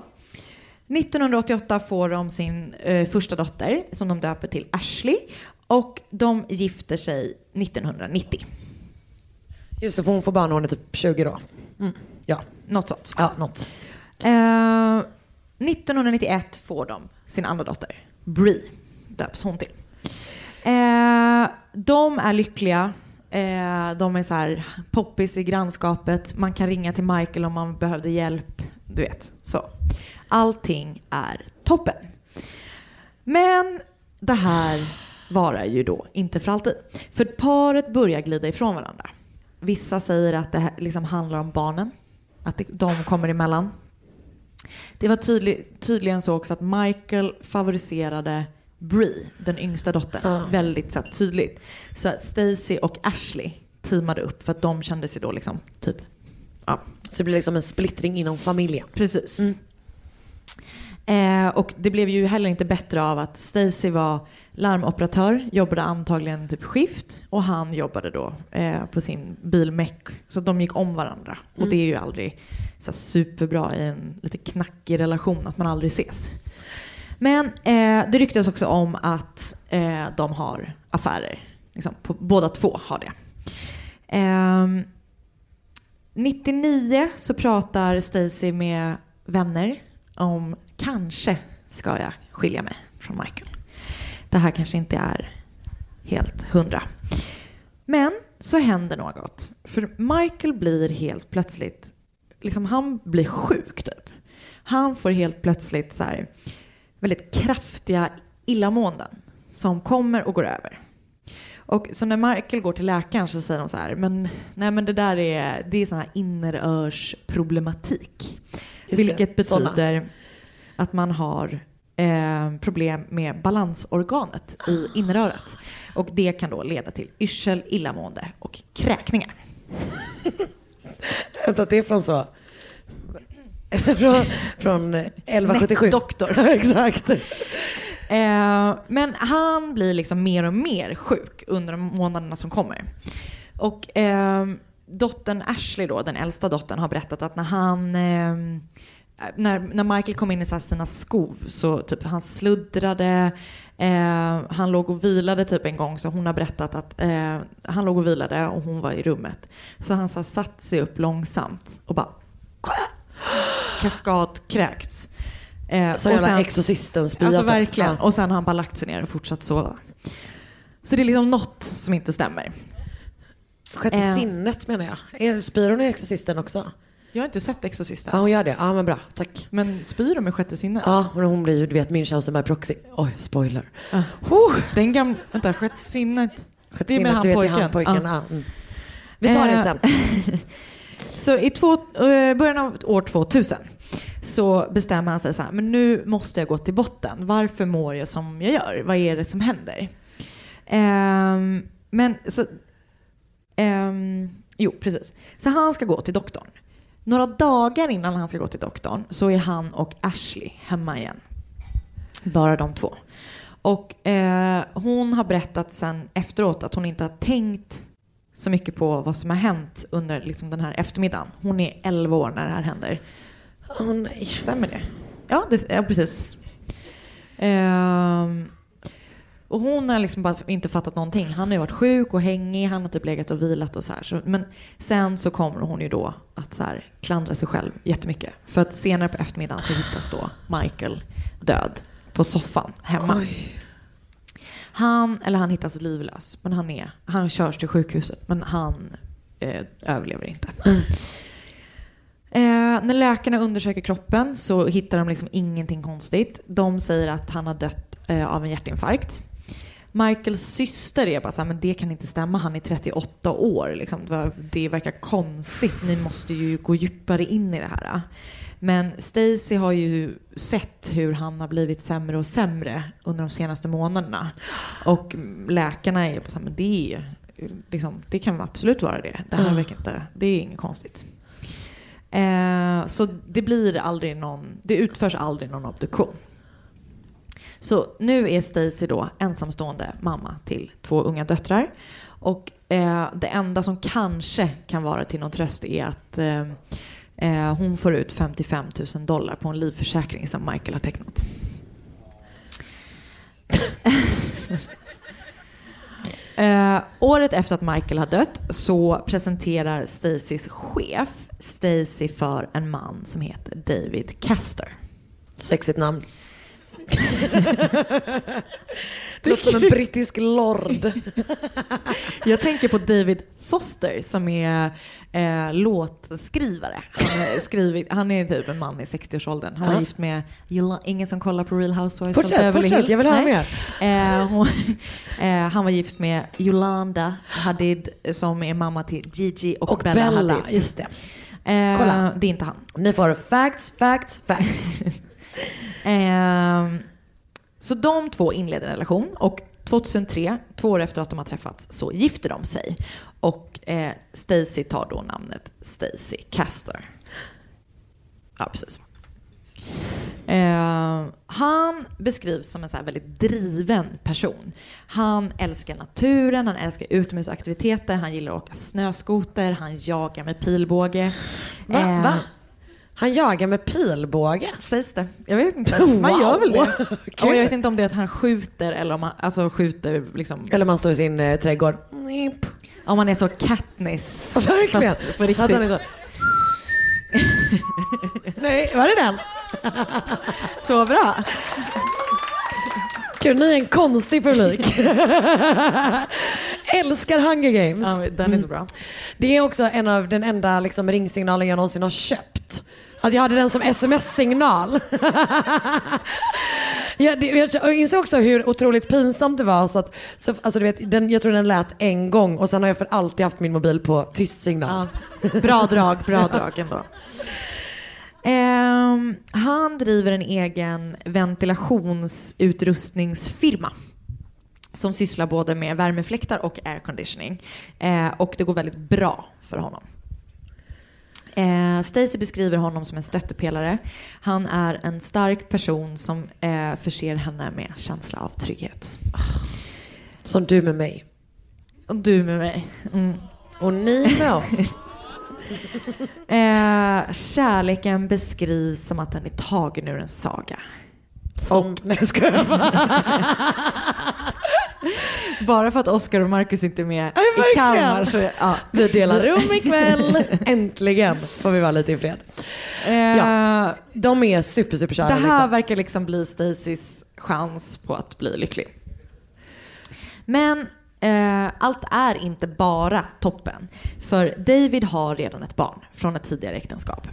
1988 får de sin eh, första dotter som de döper till Ashley och de gifter sig 1990. Just det, för hon får barn när hon är typ 20 då. Mm. Ja. Något sånt. ja, något. Eh, 1991 får de sin andra dotter, Brie, döps hon till. Eh, de är lyckliga. Eh, de är så här poppis i grannskapet. Man kan ringa till Michael om man behövde hjälp. Du vet, så. Allting är toppen. Men det här varar ju då inte för alltid. För paret börjar glida ifrån varandra. Vissa säger att det liksom handlar om barnen. Att de kommer emellan. Det var tydlig, tydligen så också att Michael favoriserade Brie, den yngsta dottern, Ja. väldigt så här, tydligt. Så Stacy och Ashley teamade upp för att de kände sig då liksom typ, ja, Så det blir liksom en splittring inom familjen. precis. Eh, och det blev ju heller inte bättre av att Stacy var larmoperatör, jobbade antagligen typ skift och han jobbade då eh, på sin bilmeck. Så de gick om varandra. Och det är ju aldrig så superbra i en lite knackig relation att man aldrig ses. Men eh, det ryktas också om att eh, de har affärer. Liksom, på, båda två har det. Eh, 99 så pratar Stacy med vänner om kanske ska jag skilja mig från Michael. Det här kanske inte är helt hundra. Men så händer något. För Michael blir helt plötsligt, liksom han blir sjuk typ. Han får helt plötsligt så här väldigt kraftiga illamåenden som kommer och går över. Och så när Michael går till läkaren så säger de så här, men, nej, men det där är, det är sån här innerörsproblematik. det, Vilket såna. betyder att man har eh, problem med balansorganet i innerörat. Och det kan då leda till yrsel, illamående och kräkningar. Vänta, det är från så... från, från 1177. Doktor. Exakt. Eh, men han blir liksom mer och mer sjuk under de månaderna som kommer. Och eh, dottern Ashley då, den äldsta dottern, har berättat att när han eh, när, när Michael kom in i så sina skov så typ han sluddrade, eh, han låg och vilade typ en gång så hon har berättat att eh, han låg och vilade och hon var i rummet. Så han så här, satt sig upp långsamt och bara kaskadkräkts. Eh, Som jävla Exorcisten spya Alltså typ. verkligen. Ja. Och sen har han bara lagt sig ner och fortsatt sova. Så det är liksom något som inte stämmer. Sjätte Eh. sinnet menar jag. Spyr hon i Exorcisten också? Jag har inte sett Exorcisten. Ja hon gör det. Ja men bra, tack. Men spyr de i sjätte sinnet? Ja, men hon blir ju du vet Münchhausen by proxy. Oj, spoiler. Den gamla, vänta, sjätte sinnet. Sjätte Det är med sinnet, han du vet, pojken. det han pojken. Ja. Ja. Mm. Vi tar det Eh, sen. Så i två, eh, början av år 2000 så bestämmer han sig så här, men nu måste jag gå till botten. Varför mår jag som jag gör? Vad är det som händer? Um, men så, Um, jo precis. Så han ska gå till doktorn. Några dagar innan han ska gå till doktorn så är han och Ashley hemma igen. Bara de två. Och eh, hon har berättat sen efteråt att hon inte har tänkt så mycket på vad som har hänt under liksom, den här eftermiddagen. Hon är 11 år när det här händer. Åh nej. Stämmer det? Ja, det, ja precis. Ehm, och hon har liksom bara inte fattat någonting. Han har ju varit sjuk och hängig, han har typ legat och vilat och så här. Så, men sen så kommer hon ju då att så här, klandra sig själv jättemycket. För att senare på eftermiddagen så hittas då Michael död på soffan hemma. Han, eller han hittas livlös, men han, är, han körs till sjukhuset, men han eh, överlever inte. Eh, när läkarna undersöker kroppen så hittar de liksom ingenting konstigt. De säger att han har dött eh, av en hjärtinfarkt. Michaels syster är bara så här, men det kan inte stämma, han är 38 år. Liksom. Det Det verkar konstigt, ni måste ju gå djupare in i det här. Men Stacy har ju sett hur han har blivit sämre och sämre under de senaste månaderna. Och läkarna är på men det, är, liksom, det kan absolut vara det. Det här verkar inte, det är inget konstigt. Eh, så det blir aldrig någon, det utförs aldrig någon obduktion. Så nu är Stacy då ensamstående mamma till två unga döttrar. Och eh, det enda som kanske kan vara till någon tröst är att eh, Eh, hon får ut 55 000 dollar på en livförsäkring som Michael har tecknat. Eh, året efter att Michael har dött så presenterar Stacys chef Stacy för en man som heter David Caster. Sexigt namn. Det låter som en brittisk lord. Jag tänker på David Foster som är eh, låtskrivare. Han är, skrivit, han är typ en man i 60-årsåldern. Han var Ja. gift med ingen som kollar på Real Housewives Fortsätt, of Beverly fortsätt. Hills. Jag vill höra Nej. Eh, hon, eh, han var gift med Yolanda Hadid som är mamma till Gigi och, Och Bella, Bella, Hadid. just det. Eh, Kolla. Det är inte han. Ni får facts, facts, facts. Ehm, så de två inleder en relation och 2003, två år efter att de har träffats, så gifter de sig. Och eh, Stacy tar då namnet Stacy Castor. Ja, precis. Eh, han beskrivs som en så väldigt driven person. Han älskar naturen, han älskar utomhusaktiviteter, han gillar att åka snöskoter, han jagar med pilbåge. Va? Eh, Va? Han jagar med pilbåge? Sägs det. Jag vet inte. Man Wow. gör väl det. Och jag vet inte om det är att han skjuter eller om han alltså skjuter liksom. Eller man står i sin eh, trädgård. Nip. Om man är så Katniss. Verkligen. Fast på riktigt. Han är så... Nej, var det den? Så bra. Gud, ni är en konstig publik. Älskar Hunger Games. Ja, den är så bra. Det är också en av den enda liksom, ringsignalen jag någonsin har köpt. Att jag hade den som sms-signal. jag, jag insåg också hur otroligt pinsamt det var. Så att, så, alltså, du vet, den, jag tror den lät en gång och sen har jag för alltid haft min mobil på tyst signal. Bra drag, bra drag ändå. Um, han driver en egen ventilationsutrustningsfirma som sysslar både med värmefläktar och airconditioning. Eh, och det går väldigt bra för honom. Eh, Stacy beskriver honom som en stöttepelare. Han är en stark person som eh, förser henne med känsla av trygghet. Som du med mig. Och du med mig. Mm. Och ni med oss. Eh, kärleken beskrivs som att den är tagen ur en saga. Som, nej jag skojar bara. För att Oscar och Marcus inte är med Ja, i. Kalmar så ja. Vi delar rum ikväll. Äntligen får vi vara lite i fred. Eh, Ja, de är super, super kära. Det här liksom. verkar liksom bli Stacys chans på att bli lycklig. Men eh, allt är inte bara toppen. För David har redan ett barn från ett tidigare äktenskap.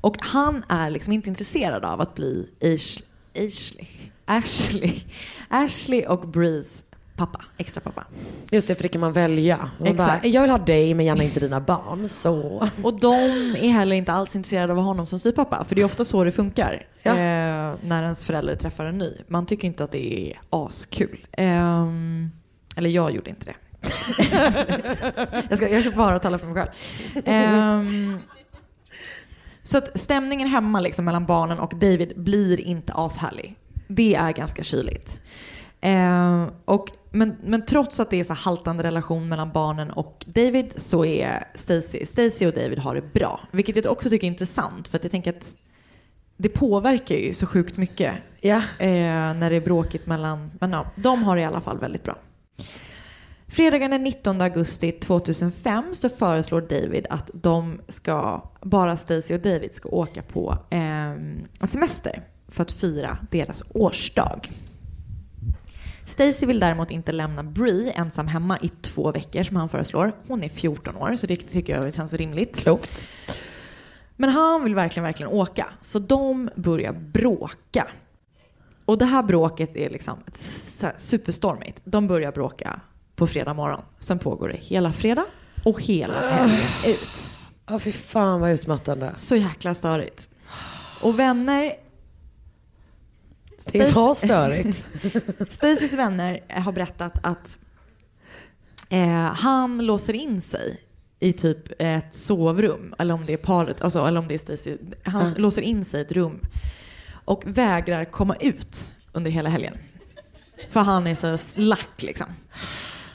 Och han är liksom inte intresserad av att bli Ash- Ashley, Ashley, Ashley och Brees pappa, extra pappa. Just det, för det kan man välja. Man Exakt. Bara, jag vill ha dig men gärna inte dina barn. Så. Och de är heller inte alls intresserade av att ha honom som styvpappa. För det är ofta så det funkar Ja. eh, när ens förälder träffar en ny. Man tycker inte att det är askul. Ehm, eller jag gjorde inte det. jag, ska, jag ska bara tala för mig själv. Ehm, så att stämningen hemma liksom mellan barnen och David blir inte ashärlig. Det är ganska kyligt. Eh, och, men, men trots att det är så haltande relation mellan barnen och David så är Stacy, Stacy och David har det bra. Vilket jag också tycker är intressant för att jag tänker att det påverkar ju så sjukt mycket Ja. eh, när det är bråkigt mellan, men ja, de har det i alla fall väldigt bra. Fredagen den 19 augusti 2005 så föreslår David att de ska, bara Stacy och David ska åka på eh, semester för att fira deras årsdag. Stacy vill däremot inte lämna Brie ensam hemma i två veckor som han föreslår. Hon är 14 år så det tycker jag känns rimligt. Klokt. Men han vill verkligen, verkligen åka. Så de börjar bråka. Och det här bråket är liksom superstormigt. De börjar bråka på fredag morgon. Sen pågår det hela fredag och hela helgen ut. Ja, fy fan vad utmattande. Så jäkla störigt. Och vänner... Det var störigt. Stacys vänner har berättat att eh, han låser in sig i typ ett sovrum, eller om det är paret, alltså, eller om det är Stacy. Han Ja. låser in sig i ett rum och vägrar komma ut under hela helgen. För han är så slack liksom.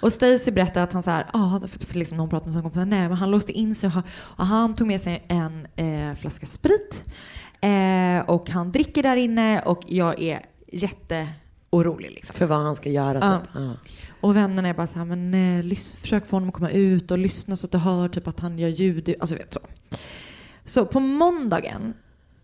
Och Stacy berättar att han så här, ah, för- liksom när hon pratar med sina kompisar, nej men han låste in sig och han, och han tog med sig en eh, flaska sprit. Eh, och han dricker där inne och jag är jätteorolig liksom. För vad han ska göra. Typ. Ja. Och vännerna är bara så här, men eh, lys- försök få honom att komma ut och lyssna så att du hör typ att han gör ljud. Alltså vet så. Så på måndagen,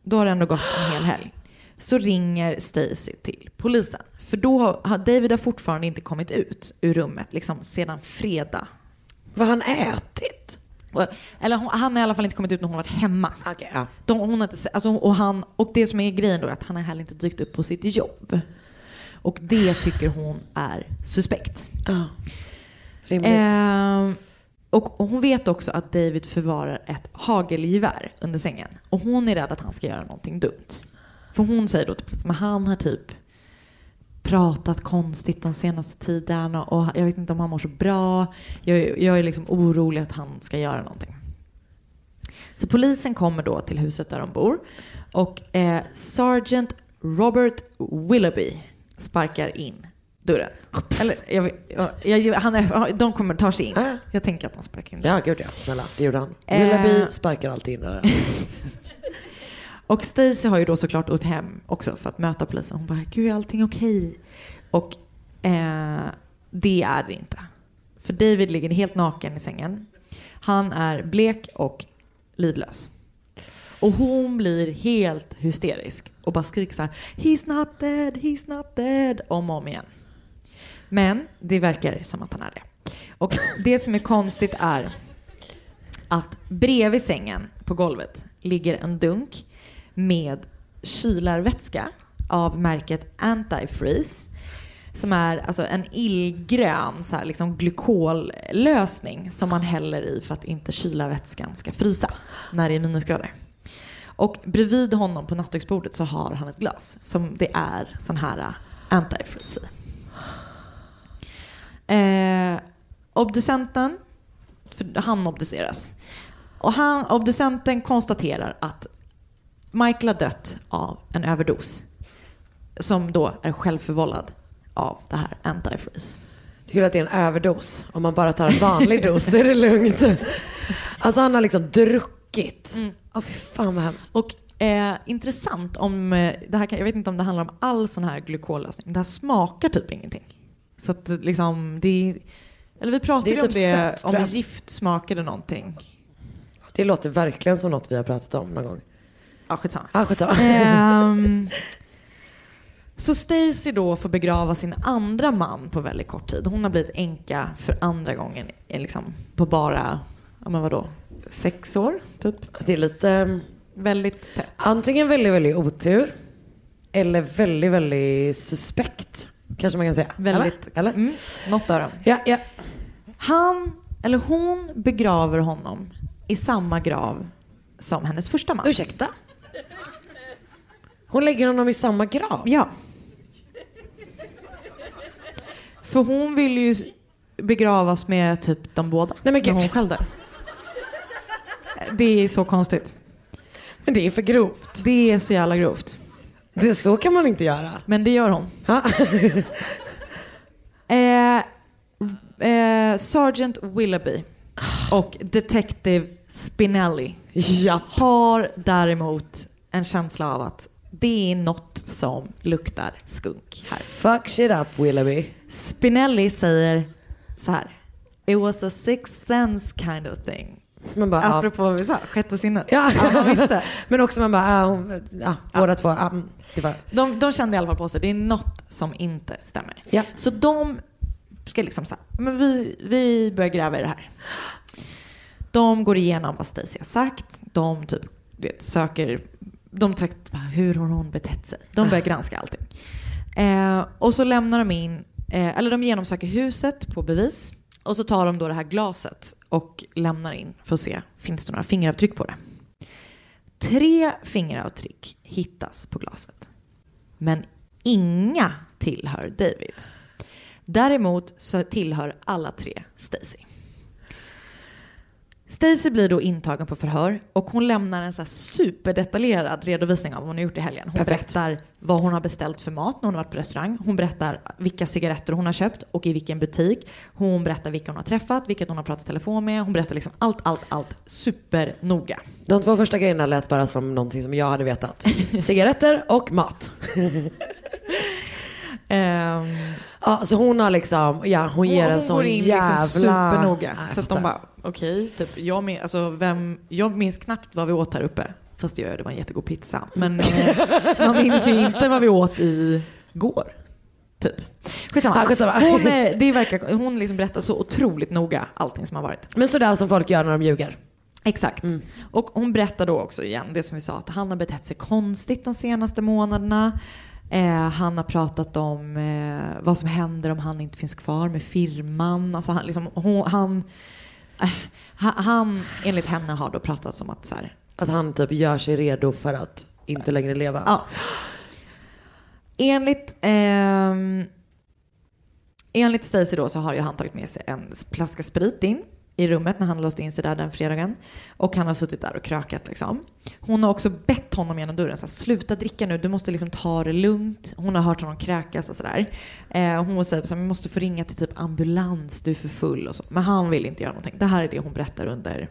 då har det ändå gått en hel helg, så ringer Stacy till polisen. För då har David har fortfarande inte kommit ut ur rummet liksom sedan fredag. Vad har han ätit? Eller hon, han har i alla fall inte kommit ut när hon har varit hemma. Okej, ja. De, hon har inte, alltså, och, han, och det som är grejen då är att han har heller inte dykt upp på sitt jobb. Och det tycker hon är suspekt. ja. Rimligt. Ehm, och och hon vet också att David förvarar ett hagelgevär under sängen. Och hon är rädd att han ska göra någonting dumt. För hon säger då typ, men han har typ pratat konstigt de senaste tiden och, och jag vet inte om han mår så bra. Jag, är- jag är liksom orolig att han ska göra någonting. Så polisen kommer då till huset där de bor och eh, Sergeant Robert Willoughby sparkar in dörren. Eller, jag, jag, han är, de kommer ta sig in. Ah. Jag tänker att de sparkar in dörren. Ja, gud ja. Snälla, det gjorde han. Eh. Willoughby sparkar alltid in dörren. Och Stacy har ju då såklart åkt hem också för att möta polisen. Hon bara, gud är allting okej? Och eh, det är det inte. För David ligger helt naken i sängen. Han är blek och livlös. Och hon blir helt hysterisk och bara skriker så här, He's not dead, he's not dead, om och om igen. Men det verkar som att han är det. Och det som är konstigt är att bredvid sängen på golvet ligger en dunk med kylarvätska av märket Antifreeze som är alltså en illgrön så här, liksom glykollösning som man häller i för att inte kylarvätskan ska frysa när det är minusgrader. Och bredvid honom på nattduksbordet så har han ett glas som det är sån här äh, antifreeze i. Eh, obducenten, för han obduceras. och han, obducenten konstaterar att Michael har dött av en överdos som då är självförvållad av det här antifreeze. Tycker du att det är en överdos? Om man bara tar en vanlig dos så är det lugnt. Alltså han har liksom druckit. Åh fy fan vad hemskt. Och eh, intressant om, eh, det här jag vet inte om det handlar om all sån här glykollösning, det här smakar typ ingenting. Så att liksom, det är, eller vi pratade Det är ju om typ det, sött, om gift smakade någonting. Det låter verkligen som något vi har pratat om någon gång. Ja, skitsamma. Ja, skitsamma. Ehm, så Stacy då får begrava sin andra man på väldigt kort tid. Hon har blivit änka för andra gången eh, liksom, på bara, ja men vadå, sex år typ. Det är lite... mm, Väldigt tätt. Antingen väldigt, väldigt otur. Eller väldigt, väldigt suspekt. Kanske man kan säga. Väldigt, Eller? eller? Mm, något av dem. Ja, ja. Han, eller hon, begraver honom i samma grav som hennes första man. Ursäkta? Hon lägger honom i samma grav? Ja. För hon vill ju begravas med typ de båda. Nej, men gud. hon själv dör. Det är så konstigt. Men det är för grovt. Det är så jävla grovt. Det, så kan man inte göra. Men det gör hon. eh, eh, Sergeant Willoughby och Detective Spinelli Ja. har däremot en känsla av att det är något som luktar skunk här. Fuck shit up Willoughby. Spinelli säger så här. It was a sixth sense kind of thing. Man bara. Apropå vad vi sa, sjätte sinnet. Ja. Ja, man visste. Men också man bara, ja, hon, ja, båda två. Mm, det var, De, de kände i alla fall på sig, det är något som inte stämmer. Ja. Så de ska liksom säga, men vi, vi börjar gräva i det här. De går igenom vad Stacey har sagt, de typ, vet, söker, de sagt, hur har hon betett sig? De börjar granska allting. Eh, och så lämnar de in, eh, eller de genomsöker huset på bevis. Och så tar de då det här glaset och lämnar in för att se, finns det några fingeravtryck på det? Tre fingeravtryck hittas på glaset. Men inga tillhör David. Däremot så tillhör alla tre Stacy. Stacy blir då intagen på förhör och hon lämnar en så superdetaljerad redovisning av vad hon har gjort i helgen. Hon Perfekt. berättar vad hon har beställt för mat när hon har varit på restaurang. Hon berättar vilka cigaretter hon har köpt och i vilken butik. Hon berättar vilka hon har träffat, vilka hon har pratat telefon med. Hon berättar liksom allt, allt, allt supernoga. de två första grejerna lät bara som någonting som jag hade vetat. Cigaretter och mat. Ehm, Ja, så hon har liksom, ja hon ger en hon sån går in jävla... liksom supernoga. Så att de bara, okej, typ, jag, min, alltså, vem, jag minns knappt vad vi åt här uppe. Fast det gör jag, det var en jättegod pizza. Men eh, man minns ju inte vad vi åt i går. Typ. Skitsamma. Ja, skitsamma. Hon, eh, det verkar, hon liksom berättar så otroligt noga allting som har varit. Men sådär som folk gör när de ljuger. Exakt. Och hon berättar då också igen, det som vi sa, att han har betett sig konstigt de senaste månaderna. Eh, han har pratat om eh, vad som händer om han inte finns kvar med firman. Alltså han, liksom, hon, han, eh, han, enligt henne, har då pratat om att så här, Att han typ gör sig redo för att inte längre leva. Ja. Enligt, ehm, enligt Stacey då så har ju han tagit med sig en flaska sprit in i rummet när han låste in sig där den fredagen. Och han har suttit där och krökat liksom. Hon har också bett honom genom dörren så här, sluta dricka nu, du måste liksom ta det lugnt. Hon har hört honom kräkas och sådär. Eh, hon säger så här, vi måste få ringa till typ ambulans, du är för full och så. Men han vill inte göra någonting. Det här är det hon berättar under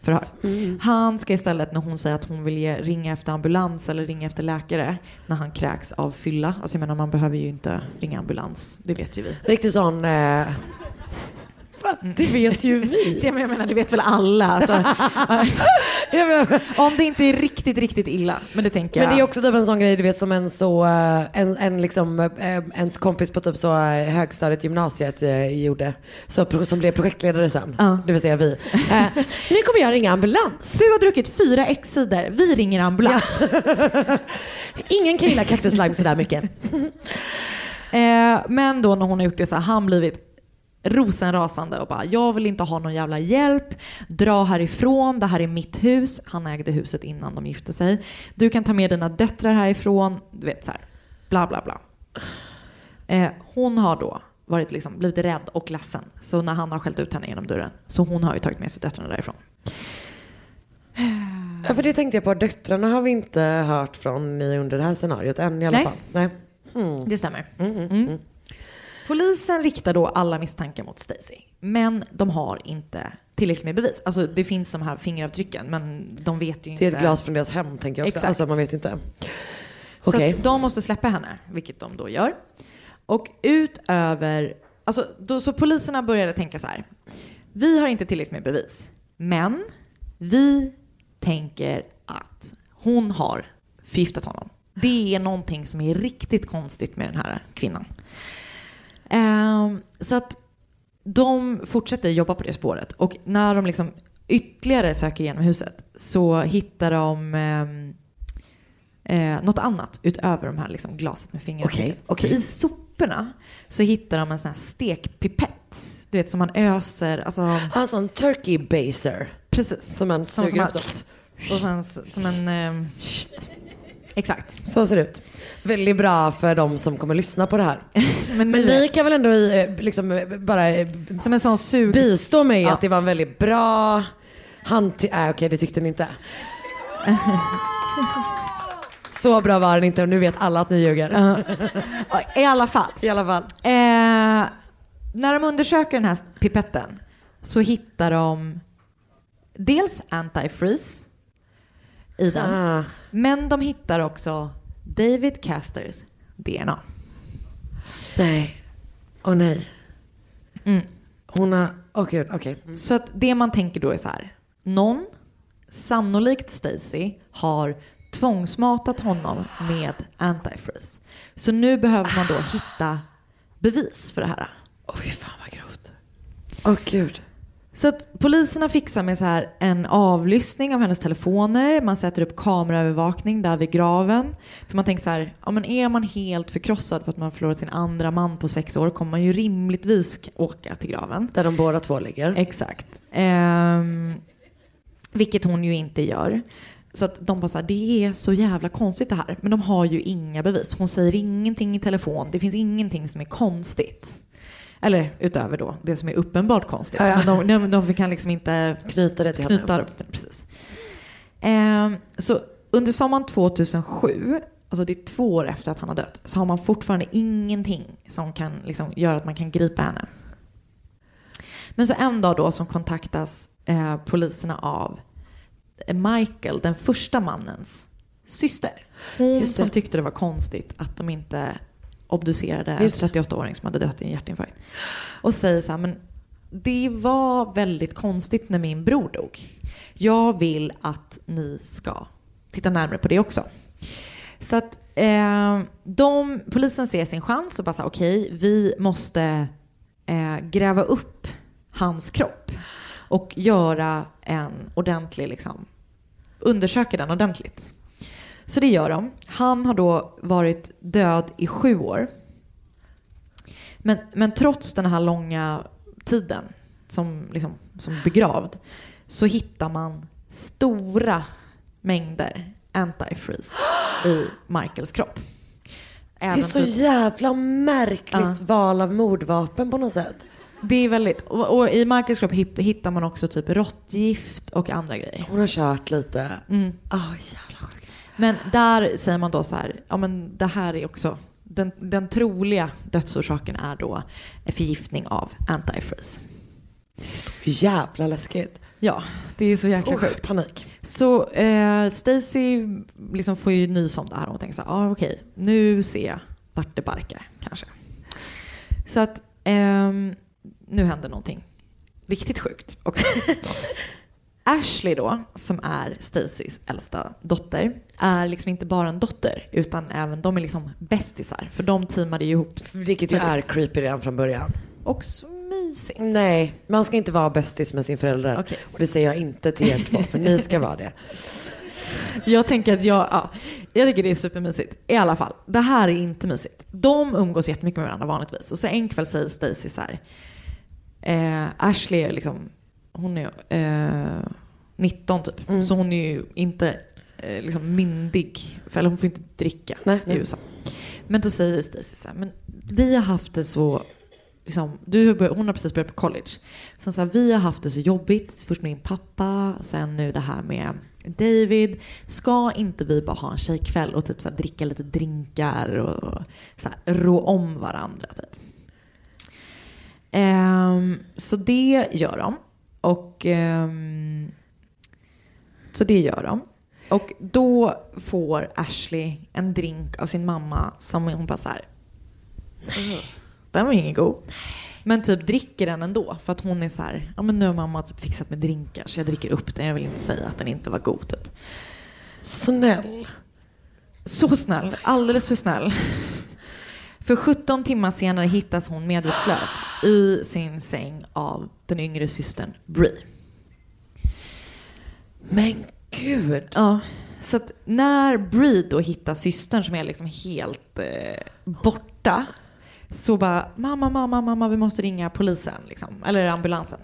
förhör. Han ska istället när hon säger att hon vill ge, ringa efter ambulans eller ringa efter läkare när han kräks av fylla. Alltså jag menar man behöver ju inte ringa ambulans, det vet ju vi. Riktigt sån... Eh... Det vet ju vi. Det, men jag menar, det vet väl alla. Alltså, om det inte är riktigt, riktigt illa. Men det tänker Men jag. det är också typ en sån grej du vet som en så, eh, en, en liksom, eh, ens kompis på typ så eh, högstadiet gymnasiet gjorde. Så, som blev projektledare sen. Ja. Det vill säga vi. Eh, nu kommer jag ringa ambulans. Du har druckit fyra X-sidor, vi ringer ambulans. Ingen kan gilla cactus slime sådär mycket. Eh, men då när hon har gjort det så har han blivit rosenrasande och bara jag vill inte ha någon jävla hjälp, dra härifrån, det här är mitt hus. Han ägde huset innan de gifte sig. Du kan ta med dina döttrar härifrån, du vet så här, bla bla bla. Eh, hon har då varit liksom, blivit rädd och ledsen. Så när han har skällt ut henne genom dörren, så hon har ju tagit med sig döttrarna därifrån. Ja, för det tänkte jag på. Döttrarna har vi inte hört från under det här scenariot än i alla Nej. fall. Nej. Mm. Det stämmer. Mm. Polisen riktar då alla misstankar mot Stacy, men de har inte tillräckligt med bevis. Alltså det finns de här fingeravtrycken, men de vet ju inte. Det är ett glas från deras hem tänker jag också. Exakt. Alltså man vet inte. Så att de måste släppa henne, vilket de då gör. Och utöver, alltså då, så poliserna började tänka så här. Vi har inte tillräckligt med bevis, men vi tänker att hon har förgiftat honom. Det är någonting som är riktigt konstigt med den här kvinnan. Ehm, så att de fortsätter jobba på det spåret och när de liksom ytterligare söker igenom huset så hittar de ehm, eh, något annat utöver de här liksom glaset med. Okej, okej. För I soporna så hittar de en sån här stekpipett. Du vet som man öser, alltså... Ah, sån turkey baser. Precis. Som man Som- suger som upp doft. Och sen som en... ehm, exakt. Så ser det ut. Väldigt bra för de som kommer lyssna på det här. Men, Men vi kan väl ändå i, eh, liksom eh, bara eh, Som en sån sug... bistå mig Ja. att det var en väldigt bra hanti... Äh, okej, det tyckte ni inte. Så bra var den inte och nu vet alla att ni ljuger. I alla fall. I alla fall. Eh, när de undersöker den här pipetten så hittar de dels antifreeze i den. Ah. Men de hittar också David Casters DNA. Nej. Åh nej. Mm. Hon har... Åh gud, okej. Så att det man tänker då är så här. Någon, sannolikt Stacy, har tvångsmatat honom med antifreeze. Så nu behöver man då hitta bevis för det här. Åh fy fan vad grovt. Åh gud. Så att poliserna fixar med så här en avlyssning av hennes telefoner. Man sätter upp kameraövervakning där vid graven. För man tänker så här, ja men är man helt förkrossad för att man förlorat sin andra man på sex år kommer man ju rimligtvis åka till graven. Där de båda två ligger. Exakt. Ehm, vilket hon ju inte gör. Så att de bara så här, det är så jävla konstigt det här. Men de har ju inga bevis. Hon säger ingenting i telefon. Det finns ingenting som är konstigt. Eller utöver då det som är uppenbart konstigt. Ja, ja. Men de, de, kan liksom inte Knyta det till henne. knyta upp det. Precis. Ehm, så under sommaren 2007, alltså det är två år efter att han har dött, så har man fortfarande ingenting som kan liksom göra att man kan gripa henne. Men så en dag då som kontaktas eh, poliserna av Michael, den första mannens syster. Hon som tyckte det var konstigt att de inte obducerade en Just det. 38-åring som hade dött i en hjärtinfarkt. Och säger så här, men det var väldigt konstigt när min bror dog. Jag vill att ni ska titta närmare på det också. Så att eh, de, polisen ser sin chans och bara här, okej, vi måste eh, gräva upp hans kropp och göra en ordentlig, liksom, undersöka den ordentligt. Så det gör de. Han har då varit död i sju år. Men, men trots den här långa tiden som, liksom, som begravd så hittar man stora mängder antifreeze i Michaels kropp. Det är Även så typ- jävla märkligt Ja. val av mordvapen på något sätt. Det är väldigt, och, och i Michaels kropp hittar man också typ råttgift och andra grejer. Hon har kört lite. Mm. Åh jävla sjukt. Men där säger man då så här, ja men det här är också, den, den troliga dödsorsaken är då förgiftning av antifreeze. Så jävla läskigt. Ja, det är så jäkla Oh, sjukt. panik. Så eh, Stacy liksom får ju nys om det här och tänker så här, ah, okej, nu ser jag vart det barkar kanske. Så att ehm, nu händer någonting riktigt sjukt också. Ashley då, som är Stacys äldsta dotter, är liksom inte bara en dotter utan även de är liksom bästisar för de teamade ju ihop. Vilket ju är creepy redan från början. Och så mysigt. Nej, man ska inte vara bästis med sin förälder. Okej. Och det säger jag inte till er två, för ni ska vara det. Jag tänker att jag, ja, jag tycker det är supermysigt. I alla fall, det här är inte mysigt. De umgås jättemycket med varandra vanligtvis. Och så en kväll säger Stacy så här. Eh, Ashley är liksom, hon är eh, 19 typ. Mm. Så hon är ju inte eh, liksom myndig. För, eller hon får inte dricka Nej, i nej. USA. Men då säger Stacy så här, men vi har haft det så Liksom, du, hon har precis börjat på college. Sen så här, vi har haft det så jobbigt. Först med din pappa, sen nu det här med David, ska inte vi bara ha en tjejkväll och typ så här dricka lite drinkar och så här rå om varandra typ. Ehm, så det gör de. Och ehm, så det gör de. Och då får Ashley en drink av sin mamma som hon bara så här. Den var ingen god. Men typ dricker den ändå för att hon är så här, ja men nu har mamma typ fixat med drinkar så jag dricker upp den. Jag vill inte säga att den inte var god typ. Snäll. Så snäll, alldeles för snäll. För 17 timmar senare hittas hon medvetslös i sin säng av den yngre systern Brie. Men gud. Ja, så att när Brie då hittar systern som är liksom helt eh, borta så bara mamma, mamma, mamma, vi måste ringa polisen liksom, eller ambulansen.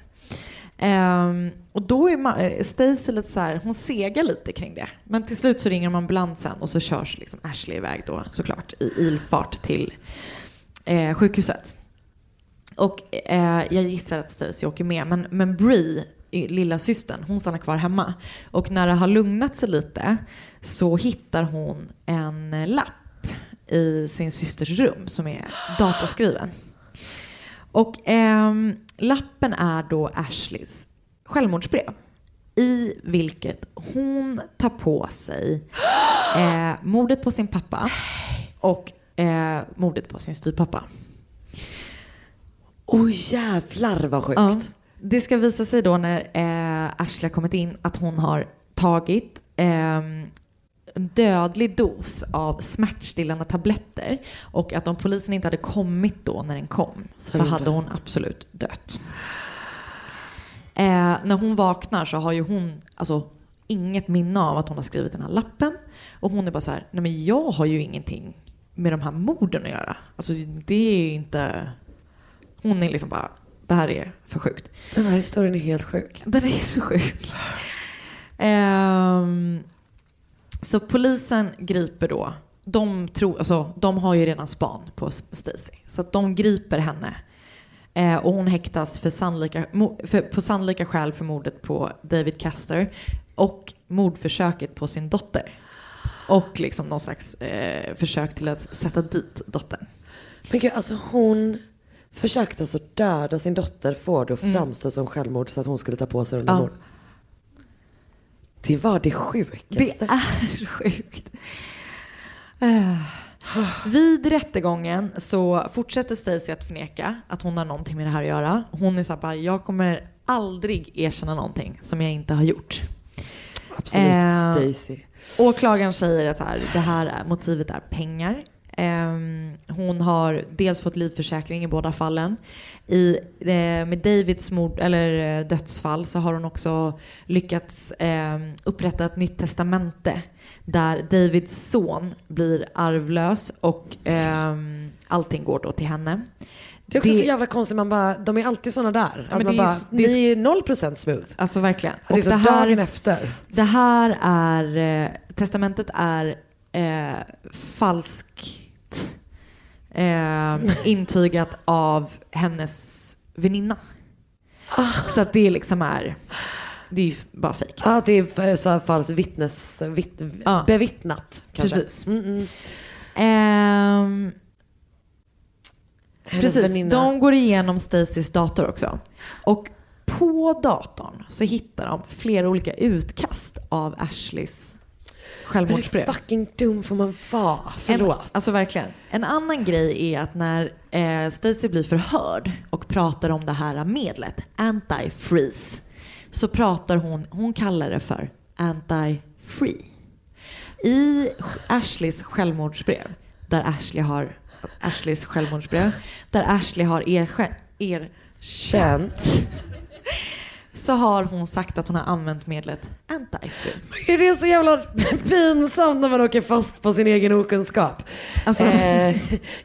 Um, och då är eh, Stacey lite så här, hon segar lite kring det. Men till slut så ringer de ambulansen och så körs liksom Ashley iväg då såklart i ilfart till eh, sjukhuset. Och eh, jag gissar att Stacey åker med, men, men Bree, lilla systern, hon stannar kvar hemma. Och när det har lugnat sig lite så hittar hon en lapp i sin systers rum som är dataskriven. Och ehm, lappen är då Ashleys självmordsbrev. I vilket hon tar på sig eh, mordet på sin pappa och eh, mordet på sin styvpappa. Oj jävlar vad sjukt. Ja. Det ska visa sig då när eh, Ashley har kommit in att hon har tagit ehm, en dödlig dos av smärtstillande tabletter och att om polisen inte hade kommit då när den kom så, Så hade hon absolut dött. Eh, när hon vaknar så har ju hon alltså, inget minne av att hon har skrivit den här lappen och hon är bara så här, nej men jag har ju ingenting med de här morden att göra. Alltså det är ju inte... Hon är liksom bara, det här är för sjukt. Den här historien är helt sjuk. Den är så sjuk. Ehm, så polisen griper då, de, tror, alltså, de har ju redan span på Stacy. Så de griper henne. Eh, och hon häktas för sannolika, för, på sannolika skäl för mordet på David Castor och mordförsöket på sin dotter. Och liksom någon slags eh, försök till att sätta dit dottern. Men gud, alltså hon försökte alltså döda sin dotter, få det att Mm. framstå som självmord så att hon skulle ta på sig Ja. under mord. Det var det sjukaste. Det är sjukt. Eh. Vid rättegången så fortsätter Stacey att förneka att hon har någonting med det här att göra. Hon är så här bara, jag kommer aldrig erkänna någonting som jag inte har gjort. Absolut, Eh, Stacey. Åklagaren säger så här, det här är, motivet är pengar. Ehm, hon har dels fått livförsäkring i båda fallen. I, eh, med Davids mord, eller eh, dödsfall så har hon också lyckats eh, upprätta ett nytt testamente där Davids son blir arvlös och ehm, allting går då till henne. Det är också så jävla konstigt, man bara, de är alltid sådana där. Ja, att man det är- bara, det är- ni är noll procent smooth. Alltså verkligen. Att det är så dagen efter. Det här är, eh, testamentet är eh, falskt eh, intygat av hennes väninna. Så att det liksom är, det är ju bara fejk. Ja, att det är så fall vittnes, vitt, bevittnat. Kanske. Precis. Mm, mm. Ehm, Hennes precis, väninna. de går igenom Stacys dator också. Och på datorn så hittar de flera olika utkast av Ashleys självmordsbrev. Hur fucking dum får man vara? Förlåt. En, alltså verkligen. En annan grej är att när eh, Stacey blir förhörd och pratar om det här medlet, anti-freeze, så pratar hon, hon kallar det för anti-free. I Ashleys självmordsbrev, där Ashley har Ashleys självmordsbrev, där Ashley har erkä- erkänt så har hon sagt att hon har använt medlet anti-free. Gud, Det är så jävla pinsamt när man åker fast på sin egen okunskap. Alltså- Eh,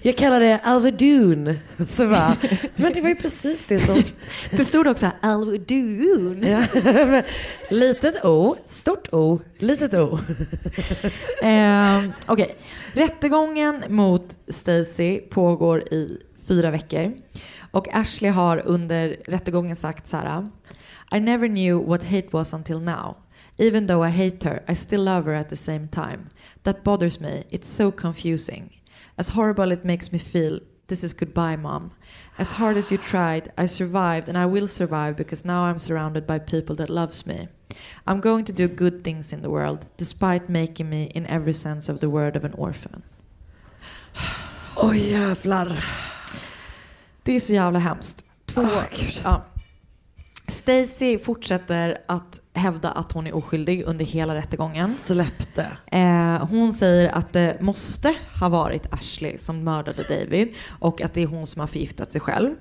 jag kallar det Alvedon. Så men det var ju precis det som... Det stod också Alvedon. Ja, litet O, stort O, litet O. Eh, Okej, rättegången mot Stacy pågår i fyra veckor. Och Ashley har under rättegången sagt så här. I never knew what hate was until now. Even though I hate her, I still love her at the same time. That bothers me. It's so confusing. As horrible it makes me feel, this is goodbye, mom. As hard as you tried, I survived and I will survive because now I'm surrounded by people that loves me. I'm going to do good things in the world, despite making me, in every sense of the word, of an orphan. Oj oh, jävlar. Det är så jävla hemskt. Två, ja. Stacy fortsätter att hävda att hon är oskyldig under hela rättegången. Släpp det. Eh, hon säger att det måste ha varit Ashley som mördade David och att det är hon som har förgiftat sig själv.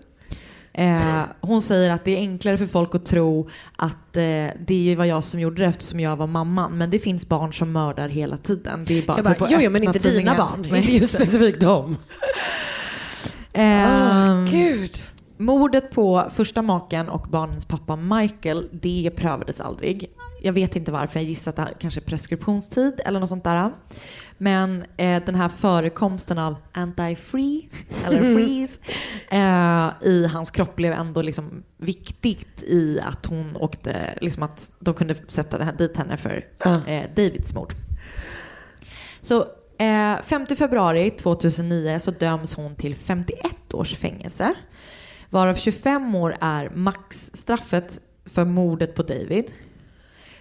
Eh, hon säger att det är enklare för folk att tro att eh, det var jag som gjorde det eftersom jag var mamman. Men det finns barn som mördar hela tiden. Det är bara Jag bara, på jo, jo men inte dina barn. Nej. Inte just specifikt dem. Ehm, Gud. Mordet på första maken och barnens pappa Michael, det prövades aldrig. Jag vet inte varför, jag gissar att det kanske är preskriptionstid eller något sånt där. Men eh, den här förekomsten av anti-free, eller freeze, eh, i hans kropp blev ändå liksom viktigt i att hon åkte, liksom att de kunde sätta det här dit henne för eh, Davids mord. Så eh, 5 februari 2009 så döms hon till 51 års fängelse. Varav 25 år är maxstraffet för mordet på David.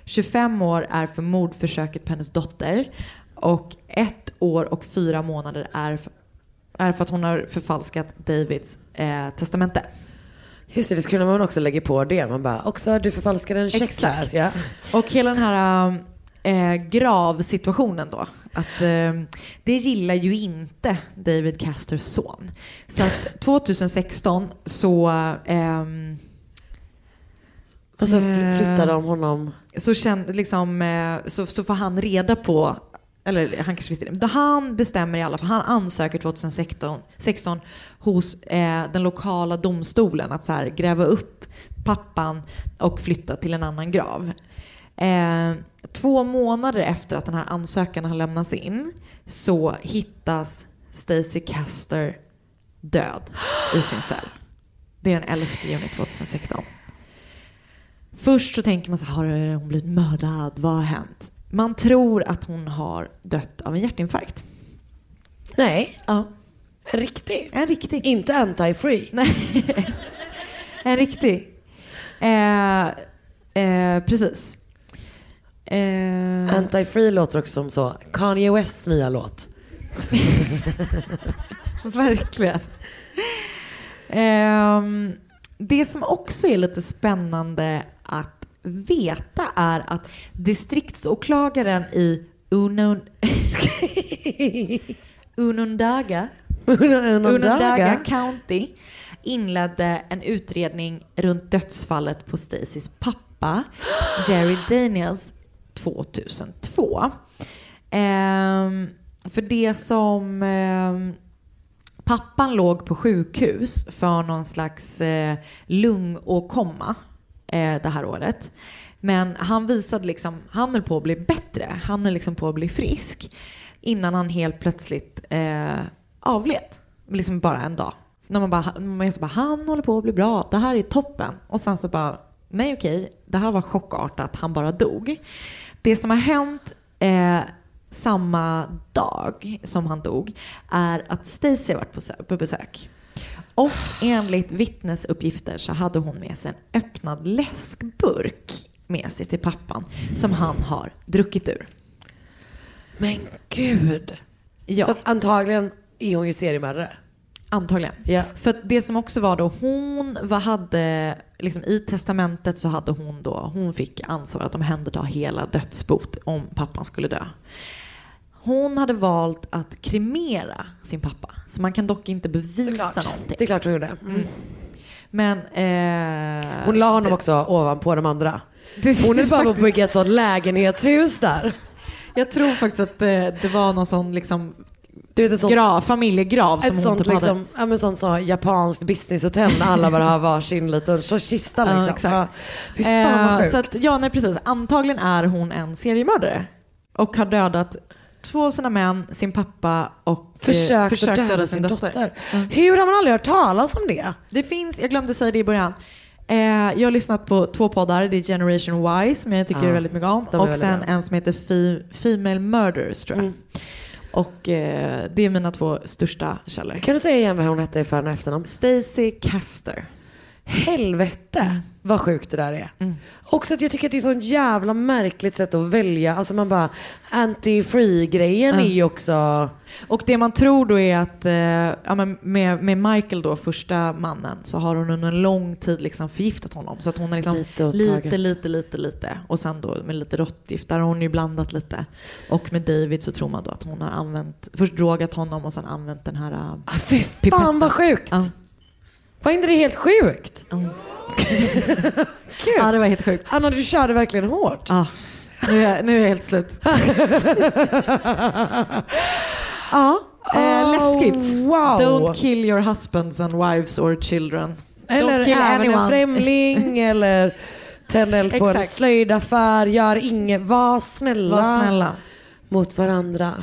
25 år är för mordförsöket på hennes dotter. Och ett år och fyra månader är för, är för att hon har förfalskat Davids eh, testamente. Just det, det skulle man också lägga på det. Man bara, också du förfalskade en check här. Ja. Och hela den här äh, gravsituationen då. Att, eh, det gillar ju inte David Casters son. Så att 2016 så... ehm, Och så eh, fly- flyttade de honom. Så, kände, liksom, eh, så, så får han reda på, eller han kanske visste det, men han bestämmer i alla fall, han ansöker 2016 16 hos eh, den lokala domstolen att så här, gräva upp pappan och flytta till en annan grav. Eh, två månader efter att den här ansökan har lämnats in så hittas Stacy Caster död i sin cell. Det är den 11 juni 2016. Först så tänker man så här, har hon blivit mördad? Vad har hänt? Man tror att hon har dött av en hjärtinfarkt. Nej. Ja. En riktig. En riktig. Inte anti-free. Nej. en riktig. Eh, eh, precis. Eh, Anti-free låter också som så. Kanye Wests nya låt. Verkligen. Ehm, det som också är lite spännande att veta är att distriktsåklagaren i Unon... Unondaga, Unondaga County inledde en utredning runt dödsfallet på Stacys pappa Jerry Daniels 2002. Ehm, för det som eh, pappan låg på sjukhus för någon slags eh, lungåkomma eh, det här året. Men han visade liksom, han höll på att bli bättre, han höll liksom på att bli frisk innan han helt plötsligt eh, avled. Liksom bara en dag. När man bara, man så bara, han håller på att bli bra, det här är toppen. Och sen så bara, nej okej, det här var chockartat, han bara dog. Det som har hänt eh, samma dag som han dog är att Stacey har varit på, sö- på besök. Och enligt vittnesuppgifter så hade hon med sig en öppnad läskburk med sig till pappan som han har druckit ur. Men gud. Ja. Så antagligen är hon ju seriemördare. Antagligen. Ja. För det som också var då, hon var, hade, liksom i testamentet så hade hon då, hon fick ansvar att omhänderta hela dödsbot om pappan skulle dö. Hon hade valt att kremera sin pappa, så man kan dock inte bevisa Såklart. någonting. Det är klart hon gjorde. Mm. Men... Eh, Hon la honom också ovanpå de andra. Det- Hon det är bara på att bygga ett sånt lägenhetshus där. Jag tror faktiskt att det, det var någon sån liksom Du vet, ett sånt, grav, familjegrav som ett hon sånt typ hade. liksom, ja, men sånt så japanskt businesshotell där alla bara har varsin liten så kista liksom. Ja, exakt. Ja. Fy fan vad Eh, sjukt. så att, ja, nej precis. Antagligen är hon en seriemördare. Och har dödat två av sina män, sin pappa och eh, Försökt, att döda sin dotter. Ja. Hur har man aldrig hört talas om det? Det finns, jag glömde säga det i början, Eh, jag har lyssnat på två poddar. Det är Generation Y som jag tycker Ja, väldigt mycket om. Och sen bra. en som heter Fe- Female Murders tror jag. Och eh, det är mina två största källor. Kan du säga igen vad hon hette i för- och efternamn? Stacy Caster. Helvete vad sjukt det där är. Mm. Också att jag tycker att det är så jävla märkligt sätt att välja. Alltså man bara, anti-free-grejen Mm. är ju också... Och det man tror då är att eh, ja, med, med Michael då, första mannen, så har hon under en lång tid liksom förgiftat honom. Så att hon har liksom Lite lite, lite, lite, lite. Och sen då med lite råttgift, där har hon ju blandat lite. Och med David så tror man då att hon har använt, först drogat honom och sen använt den här uh, Ah, fy fan vad sjukt! Ja. Var inte det helt sjukt? Kul. Ja, det var helt sjukt. Anna, du körde verkligen hårt. Ja, nu är, jag- nu är jag helt slut. ja, eh, Oh, läskigt. wow. Don't kill your husbands and wives or children. Eller Don't kill även en anyone. främling eller tänd eld på en slöjdaffär. Gör inget. Var snälla, Var snälla. mot varandra.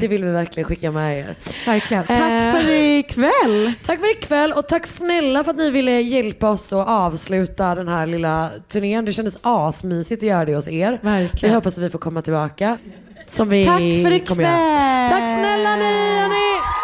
Det vill vi verkligen skicka med er. Verkligen. Tack Eh, för ikväll. Tack för ikväll och tack snälla för att ni ville hjälpa oss att avsluta den här lilla turnén. Det kändes asmysigt att göra det hos er. Verkligen. Vi hoppas att vi får komma tillbaka. Som vi Tack för ikväll. Tack snälla ni hörni.